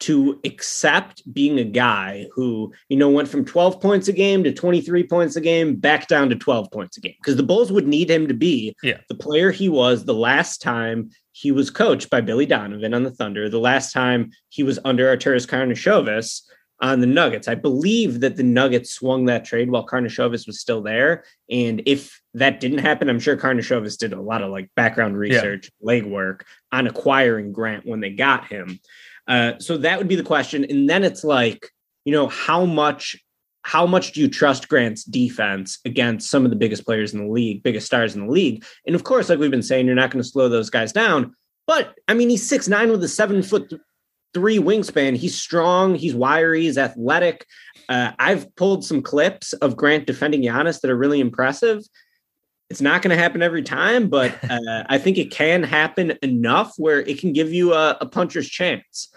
to accept being a guy who, you know, went from 12 points a game to 23 points a game back down to 12 points a game? Because the Bulls would need him to be yeah. the player he was the last time he was coached by Billy Donovan on the Thunder, the last time he was under Arturas Karnisovas on the Nuggets. I believe that the Nuggets swung that trade while Karnisovas was still there. And if that didn't happen, I'm sure Karnisovas did a lot of like background research, yeah. legwork on acquiring Grant when they got him. Uh, so that would be the question. And then it's like, you know, how much how much do you trust Grant's defense against some of the biggest players in the league, biggest stars in the league? And of course, like we've been saying, you're not going to slow those guys down. But I mean, he's six nine with a seven foot three wingspan. He's strong, he's wiry, he's athletic. Uh, I've pulled some clips of Grant defending Giannis that are really impressive. It's not going to happen every time, but uh, I think it can happen enough where it can give you a, a puncher's chance.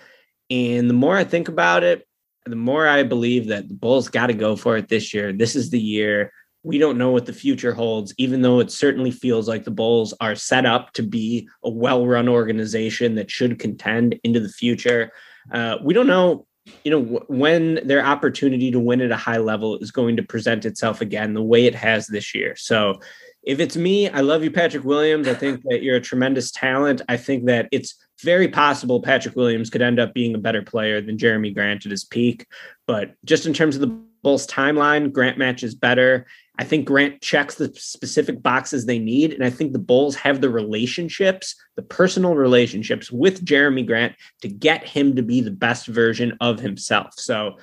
And the more I think about it, the more I believe that the Bulls got to go for it this year. This is the year we don't know what the future holds, even though it certainly feels like the Bulls are set up to be a well run organization that should contend into the future. Uh, we don't know, you know, when their opportunity to win at a high level is going to present itself again the way it has this year. So, if it's me, I love you, Patrick Williams. I think that you're a tremendous talent. I think that it's very possible Patrick Williams could end up being a better player than Jerami Grant at his peak. But just in terms of the Bulls timeline, Grant matches better. I think Grant checks the specific boxes they need. And I think the Bulls have the relationships, the personal relationships with Jerami Grant to get him to be the best version of himself. So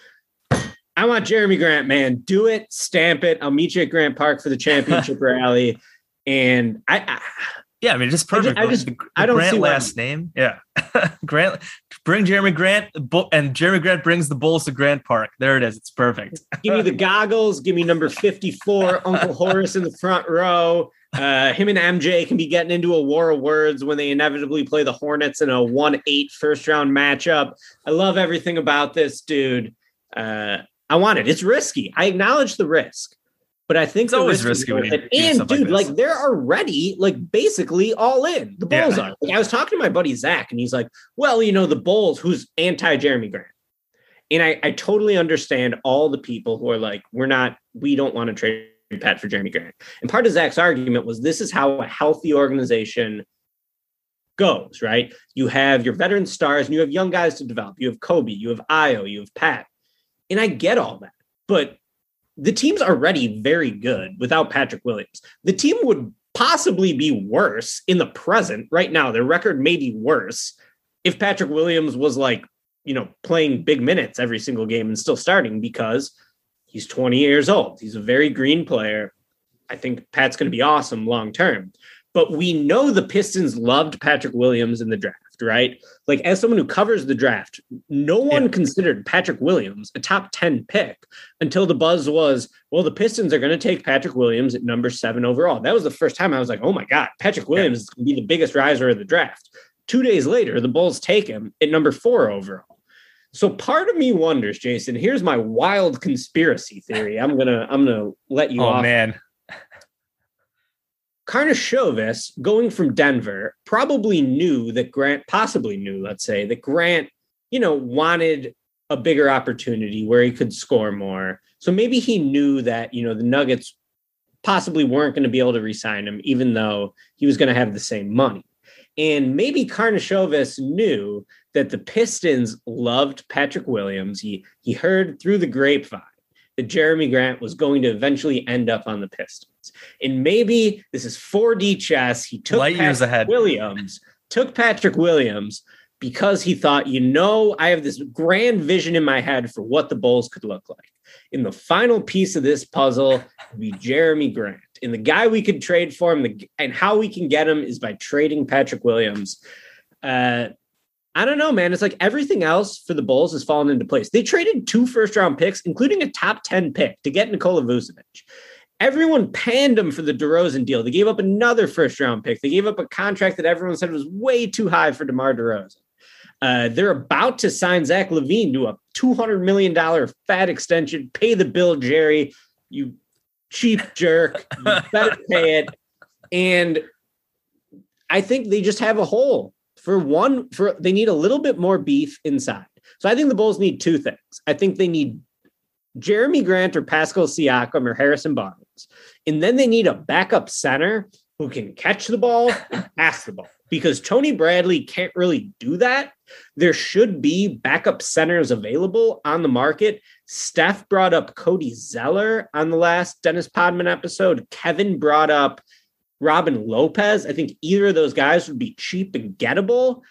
I want Jerami Grant, man. Do it, stamp it. I'll meet you at Grant Park for the championship rally. And I, I yeah, I mean, just perfect. I just, I, just, the, the I don't Grant see last name. Yeah, Grant. Bring Jerami Grant, and Jerami Grant brings the Bulls to Grant Park. There it is. It's perfect. give me the goggles. Give me number fifty-four, Uncle Horace in the front row. Uh, him and MJ can be getting into a war of words when they inevitably play the Hornets in a one-eight first-round matchup. I love everything about this dude. Uh, I want it. It's risky. I acknowledge the risk. But I think it's always risky. When and dude, like, like, they're already like basically all in. The Bulls yeah. are. Like, I was talking to my buddy Zach, and he's like, "Well, you know, the Bulls, who's anti Jerami Grant." And I, I totally understand all the people who are like, "We're not. We don't want to trade Pat for Jerami Grant." And part of Zach's argument was this is how a healthy organization goes, right? You have your veteran stars and you have young guys to develop. You have Coby, you have Ayo, you have Pat. And I get all that. But the team's already very good without Patrick Williams. The team would possibly be worse in the present right now. Their record may be worse if Patrick Williams was like, you know, playing big minutes every single game and still starting because he's 20 years old. He's a very green player. I think Pat's going to be awesome long term. But we know the Pistons loved Patrick Williams in the draft, right? Like, as someone who covers the draft, no one Yeah. considered Patrick Williams a top 10 pick until the buzz was, well, the Pistons are going to take Patrick Williams at number seven overall. That was the first time I was like, oh my God, Patrick Williams is going to be the biggest riser of the draft. Two days later, the Bulls take him at number four overall. So part of me wonders, Jason. Here's my wild conspiracy theory. I'm gonna I'm gonna let you oh off. man, Karnisovas going from Denver probably knew that Grant possibly knew, let's say, that Grant, you know, wanted a bigger opportunity where he could score more. So maybe he knew that, you know, the Nuggets possibly weren't going to be able to re-sign him, even though he was going to have the same money. And maybe Karnisovas knew that the Pistons loved Patrick Williams. He he heard through the grapevine that Jerami Grant was going to eventually end up on the Pistons. And maybe this is 4D chess. He took Light years Patrick ahead. Williams, took Patrick Williams because he thought, you know, I have this grand vision in my head for what the Bulls could look like. In the final piece of this puzzle would be Jerami Grant. And the guy we could trade for him the, and how we can get him is by trading Patrick Williams. Uh, I don't know, man. It's like everything else for the Bulls has fallen into place. They traded two first round picks, including a top 10 pick to get Nikola Vucevic. Everyone panned him for the DeRozan deal. They gave up another first round pick. They gave up a contract that everyone said was way too high for DeMar DeRozan. Uh, they're about to sign Zach LaVine to a $200 million fat extension. Pay the bill, Jerry. You cheap jerk. You better pay it. And I think they just have a hole for one for they need a little bit more beef inside. So I think the Bulls need two things. I think they need Jerami Grant or Pascal Siakam or Harrison Barnes. And then they need a backup center who can catch the ball and pass the ball. Because Tony Bradley can't really do that. There should be backup centers available on the market. Steph brought up Cody Zeller on the last Dennis Podman episode. Kevin brought up Robin Lopez. I think either of those guys would be cheap and gettable.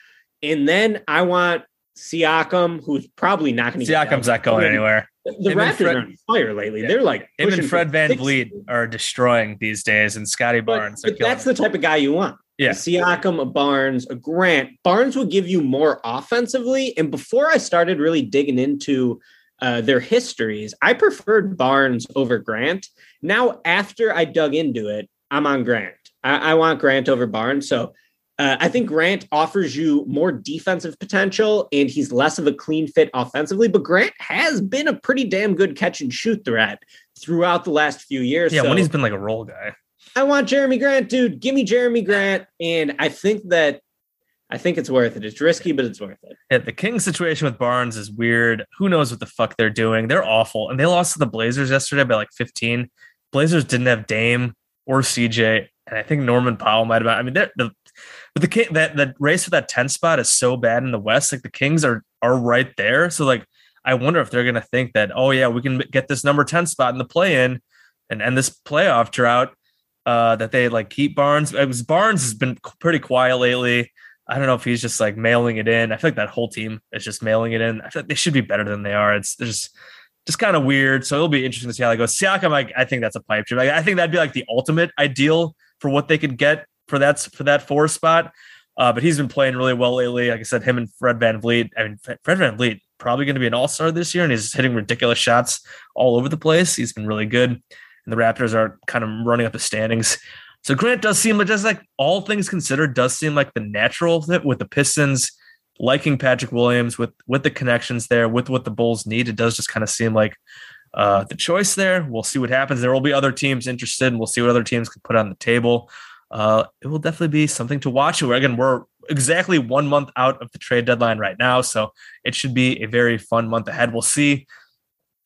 And then I want Siakam, who's probably not going to Siakam's not going anywhere. The and Raptors Fred- are on fire lately. Yeah. They're like Him and Fred Van Vliet are destroying these days, and Scottie But, Barnes. are but killing that's the type of guy you want. Yeah. A Siakam, a Barnes, a Grant. Barnes will give you more offensively. And before I started really digging into uh, their histories, I preferred Barnes over Grant. Now, after I dug into it, I'm on Grant. I, I want Grant over Barnes. So uh, I think Grant offers you more defensive potential and he's less of a clean fit offensively. But Grant has been a pretty damn good catch and shoot threat throughout the last few years. Yeah, So- when he's been like a role guy. I want Jerami Grant, dude. Give me Jerami Grant. And I think that I think it's worth it. It's risky, but it's worth it. Yeah, the Kings situation with Barnes is weird. Who knows what the fuck they're doing? They're awful, and they lost to the Blazers yesterday by like 15. Blazers didn't have Dame or CJ, and I think Norman Powell might have. I mean, the but the King that the race for that 10 spot is so bad in the West. Like the Kings are are right there. So like, I wonder if they're gonna think that oh yeah, we can get this number 10 spot in the play in and end this playoff drought. Uh, that they like keep Barnes. It was Barnes has been pretty quiet lately. I don't know if he's just like mailing it in. I feel like that whole team is just mailing it in. I feel like they should be better than they are. It's just just kind of weird. So it'll be interesting to see how that goes. Siakam, like I think that's a pipe dream. Like, I think that'd be like the ultimate ideal for what they could get for that for that four spot. Uh, but he's been playing really well lately. Like I said, him and Fred VanVleet. I mean, Fred VanVleet probably going to be an all star this year, and he's hitting ridiculous shots all over the place. He's been really good, and the Raptors are kind of running up the standings. So Grant does seem like just like all things considered, does seem like the natural fit with the Pistons liking Patrick Williams with with the connections there, with what the Bulls need. It does just kind of seem like uh, the choice there. We'll see what happens. There will be other teams interested, and we'll see what other teams can put on the table. Uh, it will definitely be something to watch. Again, we're exactly one month out of the trade deadline right now, so it should be a very fun month ahead. We'll see.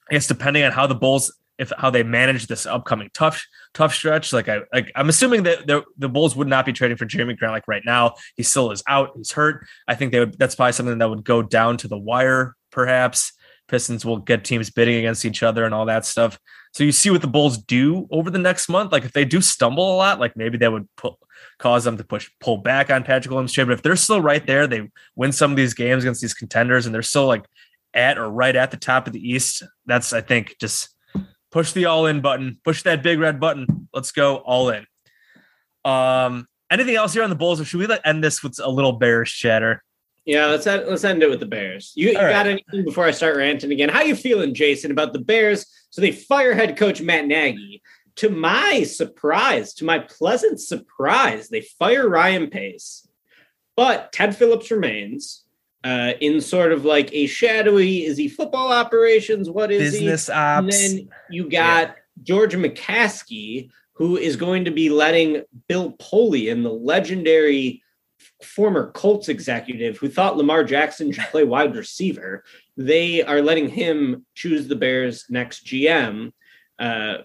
I guess depending on how the Bulls if how they manage this upcoming tough tough stretch. Like I like I'm assuming that the, the Bulls would not be trading for Jerami Grant like right now. He still is out. He's hurt. I think they would. That's probably something that would go down to the wire, perhaps. Pistons will get teams bidding against each other and all that stuff. So you see what the Bulls do over the next month. Like if they do stumble a lot, like maybe that would put, cause them to push pull back on Patrick Williams trade. But if they're still right there, they win some of these games against these contenders, and they're still like at or right at the top of the East. That's I think just push the all in button, push that big red button. Let's go all in. Um, anything else here on the Bulls, or should we end this with a little bearish chatter? Yeah, let's end, let's end it with the Bears. You, you right. got anything before I start ranting again? How you feeling, Jason, about the Bears? So they fire head coach Matt Nagy. To my surprise, to my pleasant surprise, they fire Ryan Pace, but Ted Phillips remains uh, in sort of like a shadowy. Is he football operations? What is he? Business And then you got George McCaskey, who is going to be letting Bill Polian, the legendary former Colts executive who thought Lamar Jackson should play wide receiver, they are letting him choose the Bears' next GM. Uh,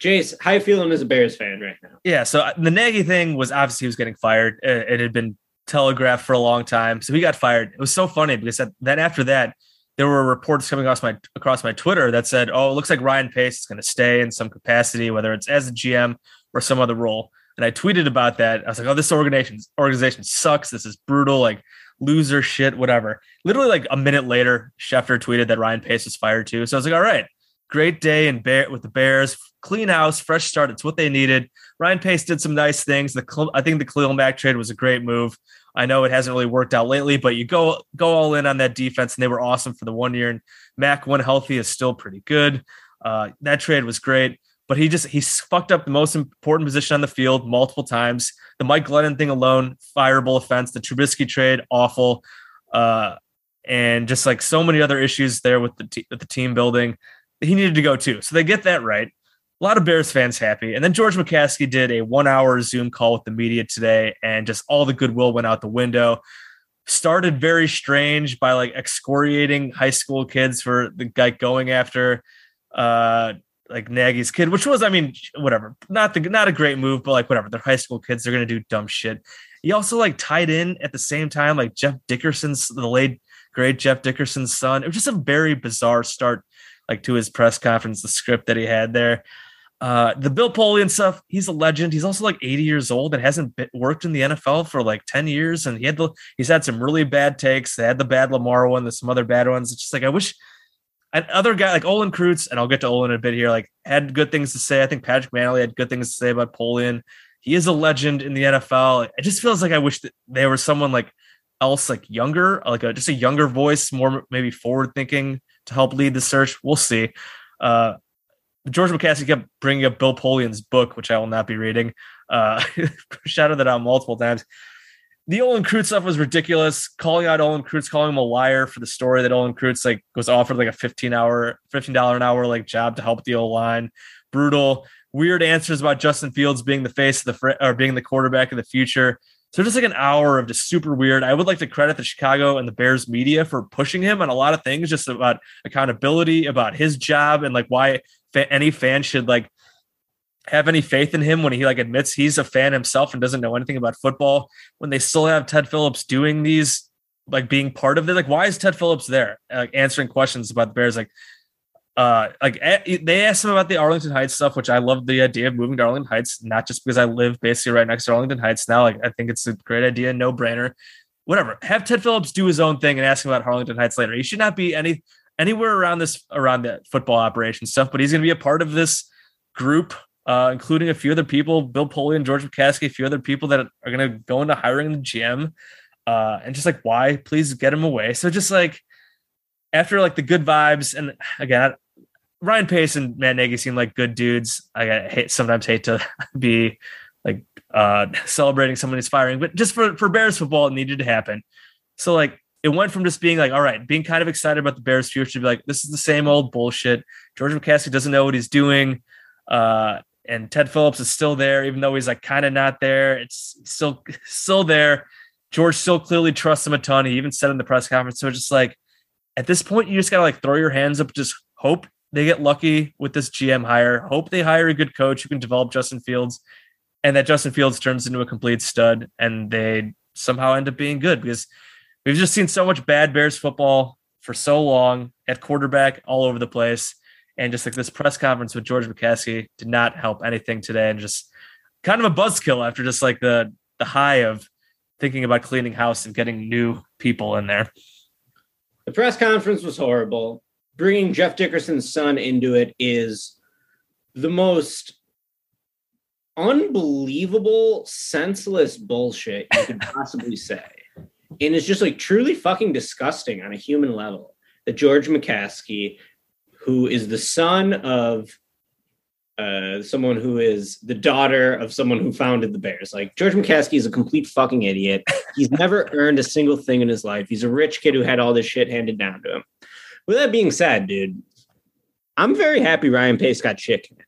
Jace, how you feeling as a Bears fan right now? Yeah, so uh, the Nagy thing was obviously he was getting fired. Uh, It had been telegraphed for a long time, so he got fired. It was so funny because then after that, there were reports coming across my across my Twitter that said, "Oh, it looks like Ryan Pace is going to stay in some capacity, whether it's as a GM or some other role." And I tweeted about that. I was like, "Oh, this organization organization sucks. This is brutal. Like loser shit, whatever." Literally, like a minute later, Schefter tweeted that Ryan Pace was fired too. So I was like, "All right." Great day and Bear with the Bears, clean house, fresh start. It's what they needed. Ryan Pace did some nice things. The I think the Khalil Mack trade was a great move. I know it hasn't really worked out lately, but you go go all in on that defense, and they were awesome for the one year. And Mack, when healthy, is still pretty good. Uh, that trade was great, but he just he fucked up the most important position on the field multiple times. The Mike Glennon thing alone, fireable offense. The Trubisky trade, awful, uh, and just like so many other issues there with the te- with the team building. He needed to go too, so they get that right a lot of Bears fans happy. And then George McCaskey did a one hour Zoom call with the media today, and just all the goodwill went out the window. Started very strange by like excoriating high school kids for the guy going after uh like Nagy's kid, which was, I mean, whatever, not the not a great move, but like whatever. They're high school kids, they're gonna do dumb shit. He also like tied in at the same time, like Jeff Dickerson's the late great Jeff Dickerson's son. It was just a very bizarre start, like to his press conference, the script that he had there. Uh, the Bill Polian stuff, he's a legend. He's also like 80 years old and hasn't been, worked in the NFL for like 10 years. And he had the, he's had some really bad takes. They had the bad Lamar one, there's some other bad ones. It's just like, I wish another guy like Olin Kreutz, and I'll get to Olin in a bit here, like had good things to say. I think Patrick Mannelly had good things to say about Polian. He is a legend in the NFL. It just feels like I wish that there was someone like else, like younger, like a, just a younger voice, more maybe forward thinking to help lead the search. We'll see. Uh, George McCaskey kept bringing up Bill Polian's book, which I will not be reading. Uh, shouted that out multiple times. The Olin Kreutz stuff was ridiculous. Calling out Olin Kreutz, calling him a liar for the story that Olin Kreutz like was offered like a fifteen hour, fifteen dollar an hour like job to help the O line. Brutal, weird answers about Justin Fields being the face of the fr- or being the quarterback of the future. So just like an hour of just super weird. I would like to credit the Chicago and the Bears media for pushing him on a lot of things, just about accountability, about his job, and like why fa- any fan should like have any faith in him when he like admits he's a fan himself and doesn't know anything about football. When they still have Ted Phillips doing these, like being part of it, like why is Ted Phillips there, like answering questions about the Bears, like. Uh, like eh, they asked him about the Arlington Heights stuff, which I love the idea of moving to Arlington Heights, not just because I live basically right next to Arlington Heights now. Like I think it's a great idea, no brainer. Whatever. Have Ted Phillips do his own thing and ask him about Arlington Heights later. He should not be any anywhere around this around the football operation stuff, but he's going to be a part of this group, uh, including a few other people, Bill Polian and George McCaskey, a few other people that are going to go into hiring the GM. Uh, and just like, why? Please get him away. So just like after like the good vibes, and again, Ryan Pace and Matt Nagy seem like good dudes. I hate sometimes hate to be like uh celebrating somebody's firing, but just for for Bears football, it needed to happen. So like it went from just being like, all right, being kind of excited about the Bears' future to be like, this is the same old bullshit. George McCaskey doesn't know what he's doing. Uh, and Ted Phillips is still there, even though he's like kind of not there. It's still still there. George still clearly trusts him a ton. He even said in the press conference. So it's just like at this point, you just gotta like throw your hands up, just hope they get lucky with this GM hire. Hope they hire a good coach who can develop Justin Fields, and that Justin Fields turns into a complete stud, and they somehow end up being good because we've just seen so much bad Bears football for so long at quarterback all over the place. And just like this press conference with George McCaskey did not help anything today, and just kind of a buzzkill after just like the the high of thinking about cleaning house and getting new people in there. The press conference was horrible. Bringing Jeff Dickerson's son into it is the most unbelievable, senseless bullshit you could possibly say. And it's just like truly fucking disgusting on a human level that George McCaskey, who is the son of uh, someone who is the daughter of someone who founded the Bears. Like George McCaskey is a complete fucking idiot. He's never earned a single thing in his life. He's a rich kid who had all this shit handed down to him. With that being said, dude, I'm very happy Ryan Pace got shit canned.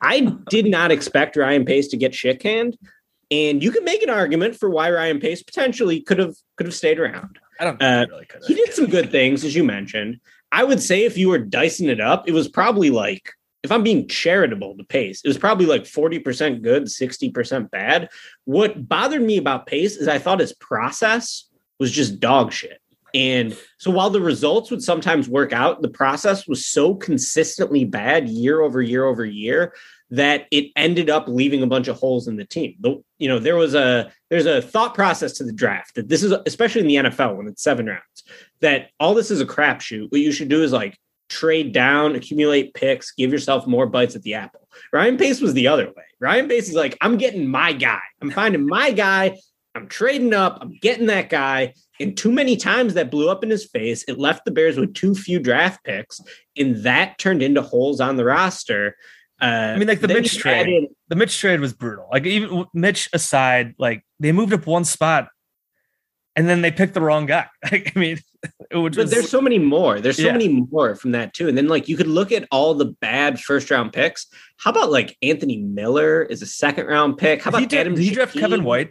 I did not expect Ryan Pace to get shit canned, and you can make an argument for why Ryan Pace potentially could have could have stayed around. I don't Uh, really could He did some good things, as you mentioned. I would say if you were dicing it up, it was probably like, if I'm being charitable to Pace, it was probably like 40% good, 60% bad. What bothered me about Pace is I thought his process was just dog shit. And so while the results would sometimes work out, the process was so consistently bad year over year over year that it ended up leaving a bunch of holes in the team. The, you know, there was a there's a thought process to the draft that this is especially in the NFL when it's seven rounds that all this is a crapshoot. What you should do is like trade down, accumulate picks, give yourself more bites at the apple. Ryan Pace was the other way. Ryan Pace is like, I'm getting my guy. I'm finding my guy. I'm trading up. I'm getting that guy. And too many times that blew up in his face. It left the Bears with too few draft picks, and that turned into holes on the roster. Uh, I mean, like the Mitch trade. added- the Mitch trade was brutal. Like even Mitch aside, like they moved up one spot, and then they picked the wrong guy. I mean, it would But there's so many more. There's so Yeah. many more from that too. And then like you could look at all the bad first round picks. How about like Anthony Miller is a second round pick? How about did, Adam? did he draft Kevin White,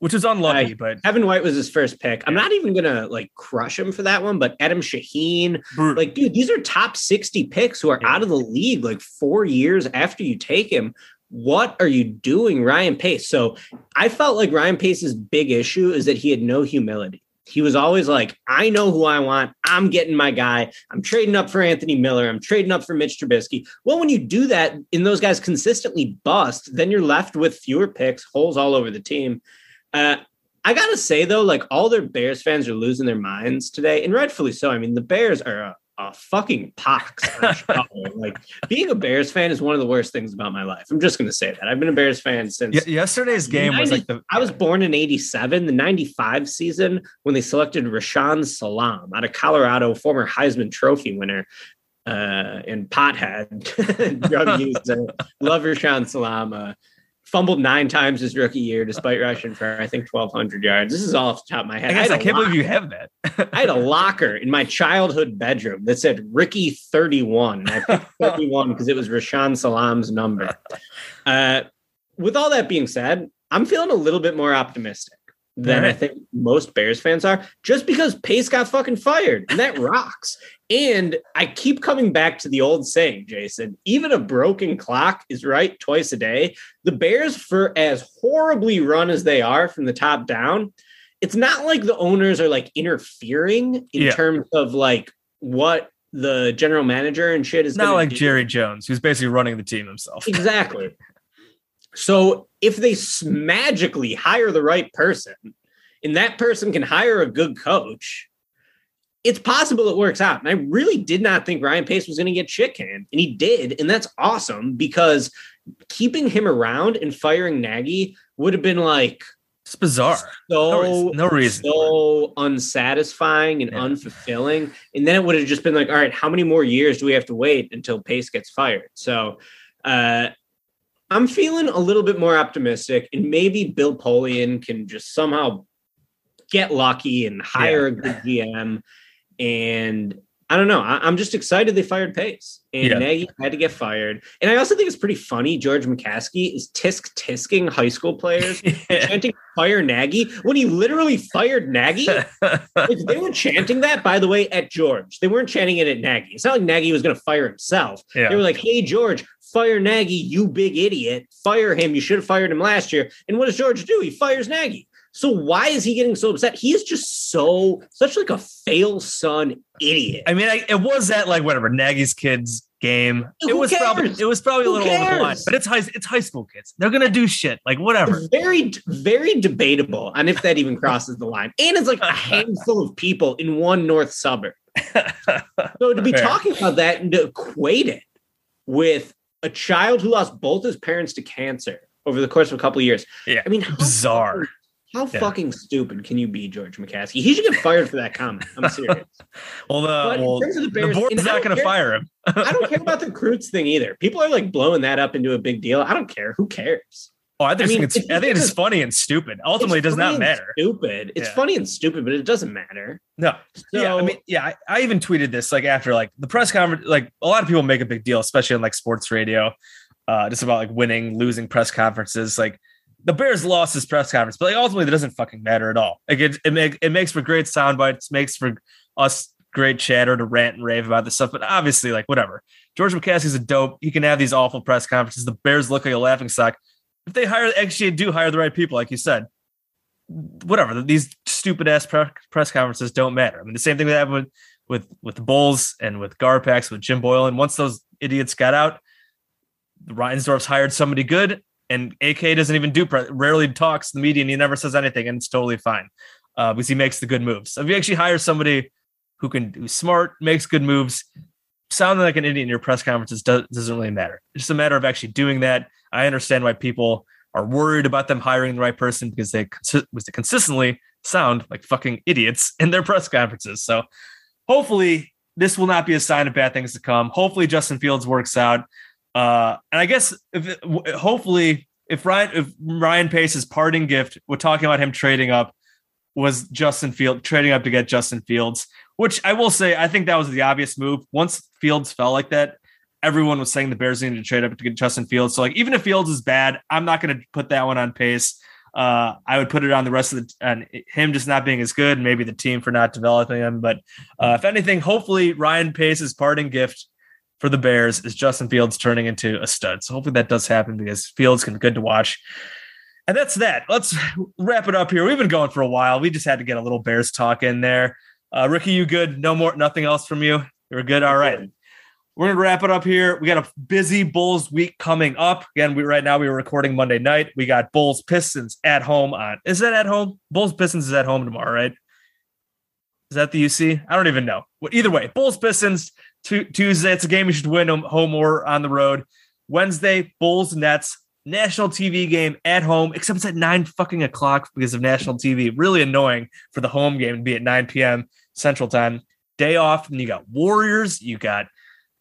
which is unlucky, Uh, but Kevin White was his first pick. I'm not even gonna like crush him for that one, but Adam Shaheen, brutal. like, dude, these are top 60 picks who are Yeah. out of the league like four years after you take him. What are you doing, Ryan Pace? So I felt like Ryan Pace's big issue is that he had no humility. He was always like, I know who I want. I'm getting my guy. I'm trading up for Anthony Miller. I'm trading up for Mitch Trubisky. Well, when you do that and those guys consistently bust, then you're left with fewer picks, holes all over the team. Uh, I gotta say though, like all their Bears fans are losing their minds today, and rightfully so. I mean, the Bears are a, a fucking pox. like being a Bears fan is one of the worst things about my life. I'm just gonna say that. I've been a Bears fan since Ye- yesterday's game was like the I was born in 87, the 95 season, when they selected Rashaan Salaam out of Colorado, former Heisman Trophy winner uh, and pothead drug user. Love Rashaan Salaam. Uh, fumbled nine times his rookie year despite rushing for, I think, 1,200 yards. This is all off the top of my head. I guess I a can't lock- believe you have that. I had a locker in my childhood bedroom that said Ricky 31. I picked 31 because it was Rashaan Salaam's number. Uh, with all that being said, I'm feeling a little bit more optimistic than I think most Bears fans are, just because Pace got fucking fired, and that rocks. And I keep coming back to the old saying, Jason, even a broken clock is right twice a day. The Bears, for as horribly run as they are from the top down, it's not like the owners are like interfering in Yeah. terms of like what the general manager and shit is not like do. Jerry Jones, who's basically running the team himself. Exactly. So if they magically hire the right person and that person can hire a good coach, it's possible it works out. And I really did not think Ryan Pace was going to get shit canned, and he did. And that's awesome because keeping him around and firing Nagy would have been like It's bizarre. so No reason- no reason. so unsatisfying and Yeah. unfulfilling. And then it would have just been like, all right, how many more years do we have to wait until Pace gets fired? So uh I'm feeling a little bit more optimistic, and maybe Bill Polian can just somehow get lucky and hire a good GM. And I don't know. I, am just excited they fired Pace and Yeah. Nagy had to get fired. And I also think it's pretty funny. George McCaskey is tisk tisking high school players chanting "Fire Nagy" when he literally fired Nagy. Like, they were chanting that, by the way, at George. They weren't chanting it at Nagy. It's not like Nagy was going to fire himself. Yeah. They were like, "Hey, George, fire Nagy, you big idiot! Fire him. You should have fired him last year." And what does George do? He fires Nagy. So why is he getting so upset? He is just so such like a fail son idiot. I mean, I, it was that like whatever Nagy's kids game. Who it was probably it was probably Who a little over the line, but it's high it's high school kids. They're gonna do shit like whatever. Very, very debatable on if that even crosses the line. And it's like a handful of people in one north suburb. So to be Fair. talking about that and to equate it with a child who lost both his parents to cancer over the course of a couple of years. Yeah, I mean, bizarre. How Yeah. fucking stupid can you be, George McCaskey? He should get fired for that comment. I'm serious. Well, the But in well, terms of the the board's not going to fire him. I don't care about the Croots thing either. People are like blowing that up into a big deal. I don't care. Who cares? Oh, I think I mean, it's, if I think it's funny and stupid. Ultimately, it does not matter. Stupid. It's Yeah. funny and stupid, but it doesn't matter. No. yeah, I mean, yeah, I, I even tweeted this like after like the press conference. Like a lot of people make a big deal, especially on like sports radio, uh, just about like winning, losing press conferences. Like the Bears lost this press conference, but like ultimately, it doesn't fucking matter at all. Like it, it, make, it makes for great sound bites, makes for us great chatter to rant and rave about this stuff. But obviously, like whatever. George McCaskey's a dope. He can have these awful press conferences. The Bears look like a laughing stock. If they hire, actually do hire the right people, like you said, whatever. These stupid ass pre- press conferences don't matter. I mean, the same thing that happened with, with with the Bulls and with Garpax, with Jim Boylen. Once those idiots got out, Reinsdorf's hired somebody good, and AK doesn't even do rarely talks to the media, and he never says anything, and it's totally fine uh, because he makes the good moves. So if you actually hire somebody who can who's smart, makes good moves, sounding like an idiot in your press conferences does, doesn't really matter. It's just a matter of actually doing that. I understand why people are worried about them hiring the right person because they consi- was they consistently sound like fucking idiots in their press conferences. So hopefully this will not be a sign of bad things to come. Hopefully Justin Fields works out. Uh, and I guess if hopefully if Ryan if Ryan Pace's parting gift, we're talking about him trading up, was Justin Field trading up to get Justin Fields, which I will say I think that was the obvious move. Once Fields fell like that, everyone was saying the Bears needed to trade up to get Justin Fields. So like even if Fields is bad, I'm not going to put that one on Pace. Uh, I would put it on the rest of the and him just not being as good, maybe the team for not developing him. But uh, if anything, hopefully Ryan Pace's parting gift for the Bears is Justin Fields turning into a stud. So hopefully that does happen because Fields can be good to watch. And that's that. Let's wrap it up here. We've been going for a while. We just had to get a little Bears talk in there. Uh, Ricky, you good? No more, nothing else from you. You're good. All right. We're gonna wrap it up here. We got a busy Bulls week coming up. Again, we right now we were recording Monday night. We got Bulls Pistons at home on. Is that at home? Bulls Pistons is at home tomorrow, right? Is that the UC? I don't even know. Either way, Bulls Pistons Tuesday. It's a game you should win home- or on the road. Wednesday, Bulls Nets national TV game at home, except it's at nine fucking o'clock because of national TV. Really annoying for the home game to be at 9 p.m. Central Time. Day off, and you got Warriors, you got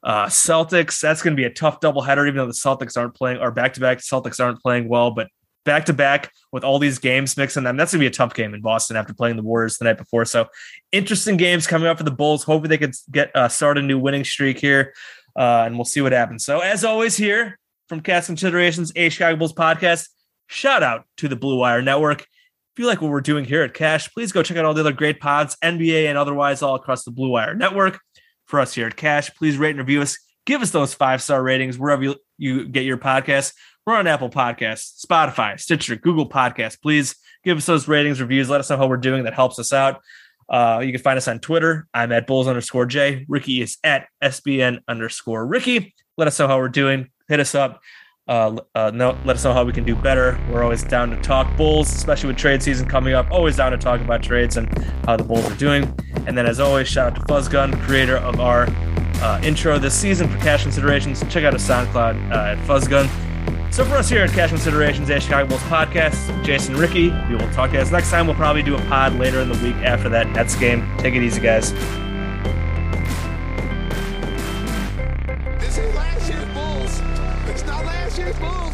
uh, Celtics. That's going to be a tough doubleheader, even though the Celtics aren't playing, or back to back Celtics aren't playing well, but back to back with all these games mixing them. That's going to be a tough game in Boston after playing the Warriors the night before. So interesting games coming up for the Bulls. Hopefully they could get uh, start a new winning streak here, uh, and we'll see what happens. So as always, here from Cash Considerations, a Chicago Bulls podcast. Shout out to the Blue Wire Network. If you like what we're doing here at Cash, please go check out all the other great pods, NBA and otherwise, all across the Blue Wire Network. For us here at Cash, please rate and review us. Give us those five star ratings wherever you, you get your podcasts. We're on Apple Podcasts, Spotify, Stitcher, Google Podcasts. Please give us those ratings, reviews. Let us know how we're doing. That helps us out. Uh, you can find us on Twitter. I'm at Bulls underscore J. Ricky is at SBN underscore Ricky. Let us know how we're doing. Hit us up. Uh, uh, no, let us know how we can do better. We're always down to talk Bulls, especially with trade season coming up. Always down to talk about trades and how the Bulls are doing. And then, as always, shout out to Fuzzgun, creator of our uh, intro this season for Cash Considerations. Check out his SoundCloud uh, at Fuzzgun. So for us here at Cash Considerations, a Chicago Bulls podcast, Jason, Ricky, we will talk to you guys next time. We'll probably do a pod later in the week after that Nets game. Take it easy, guys. This ain't last year's Bulls. It's not last year's Bulls,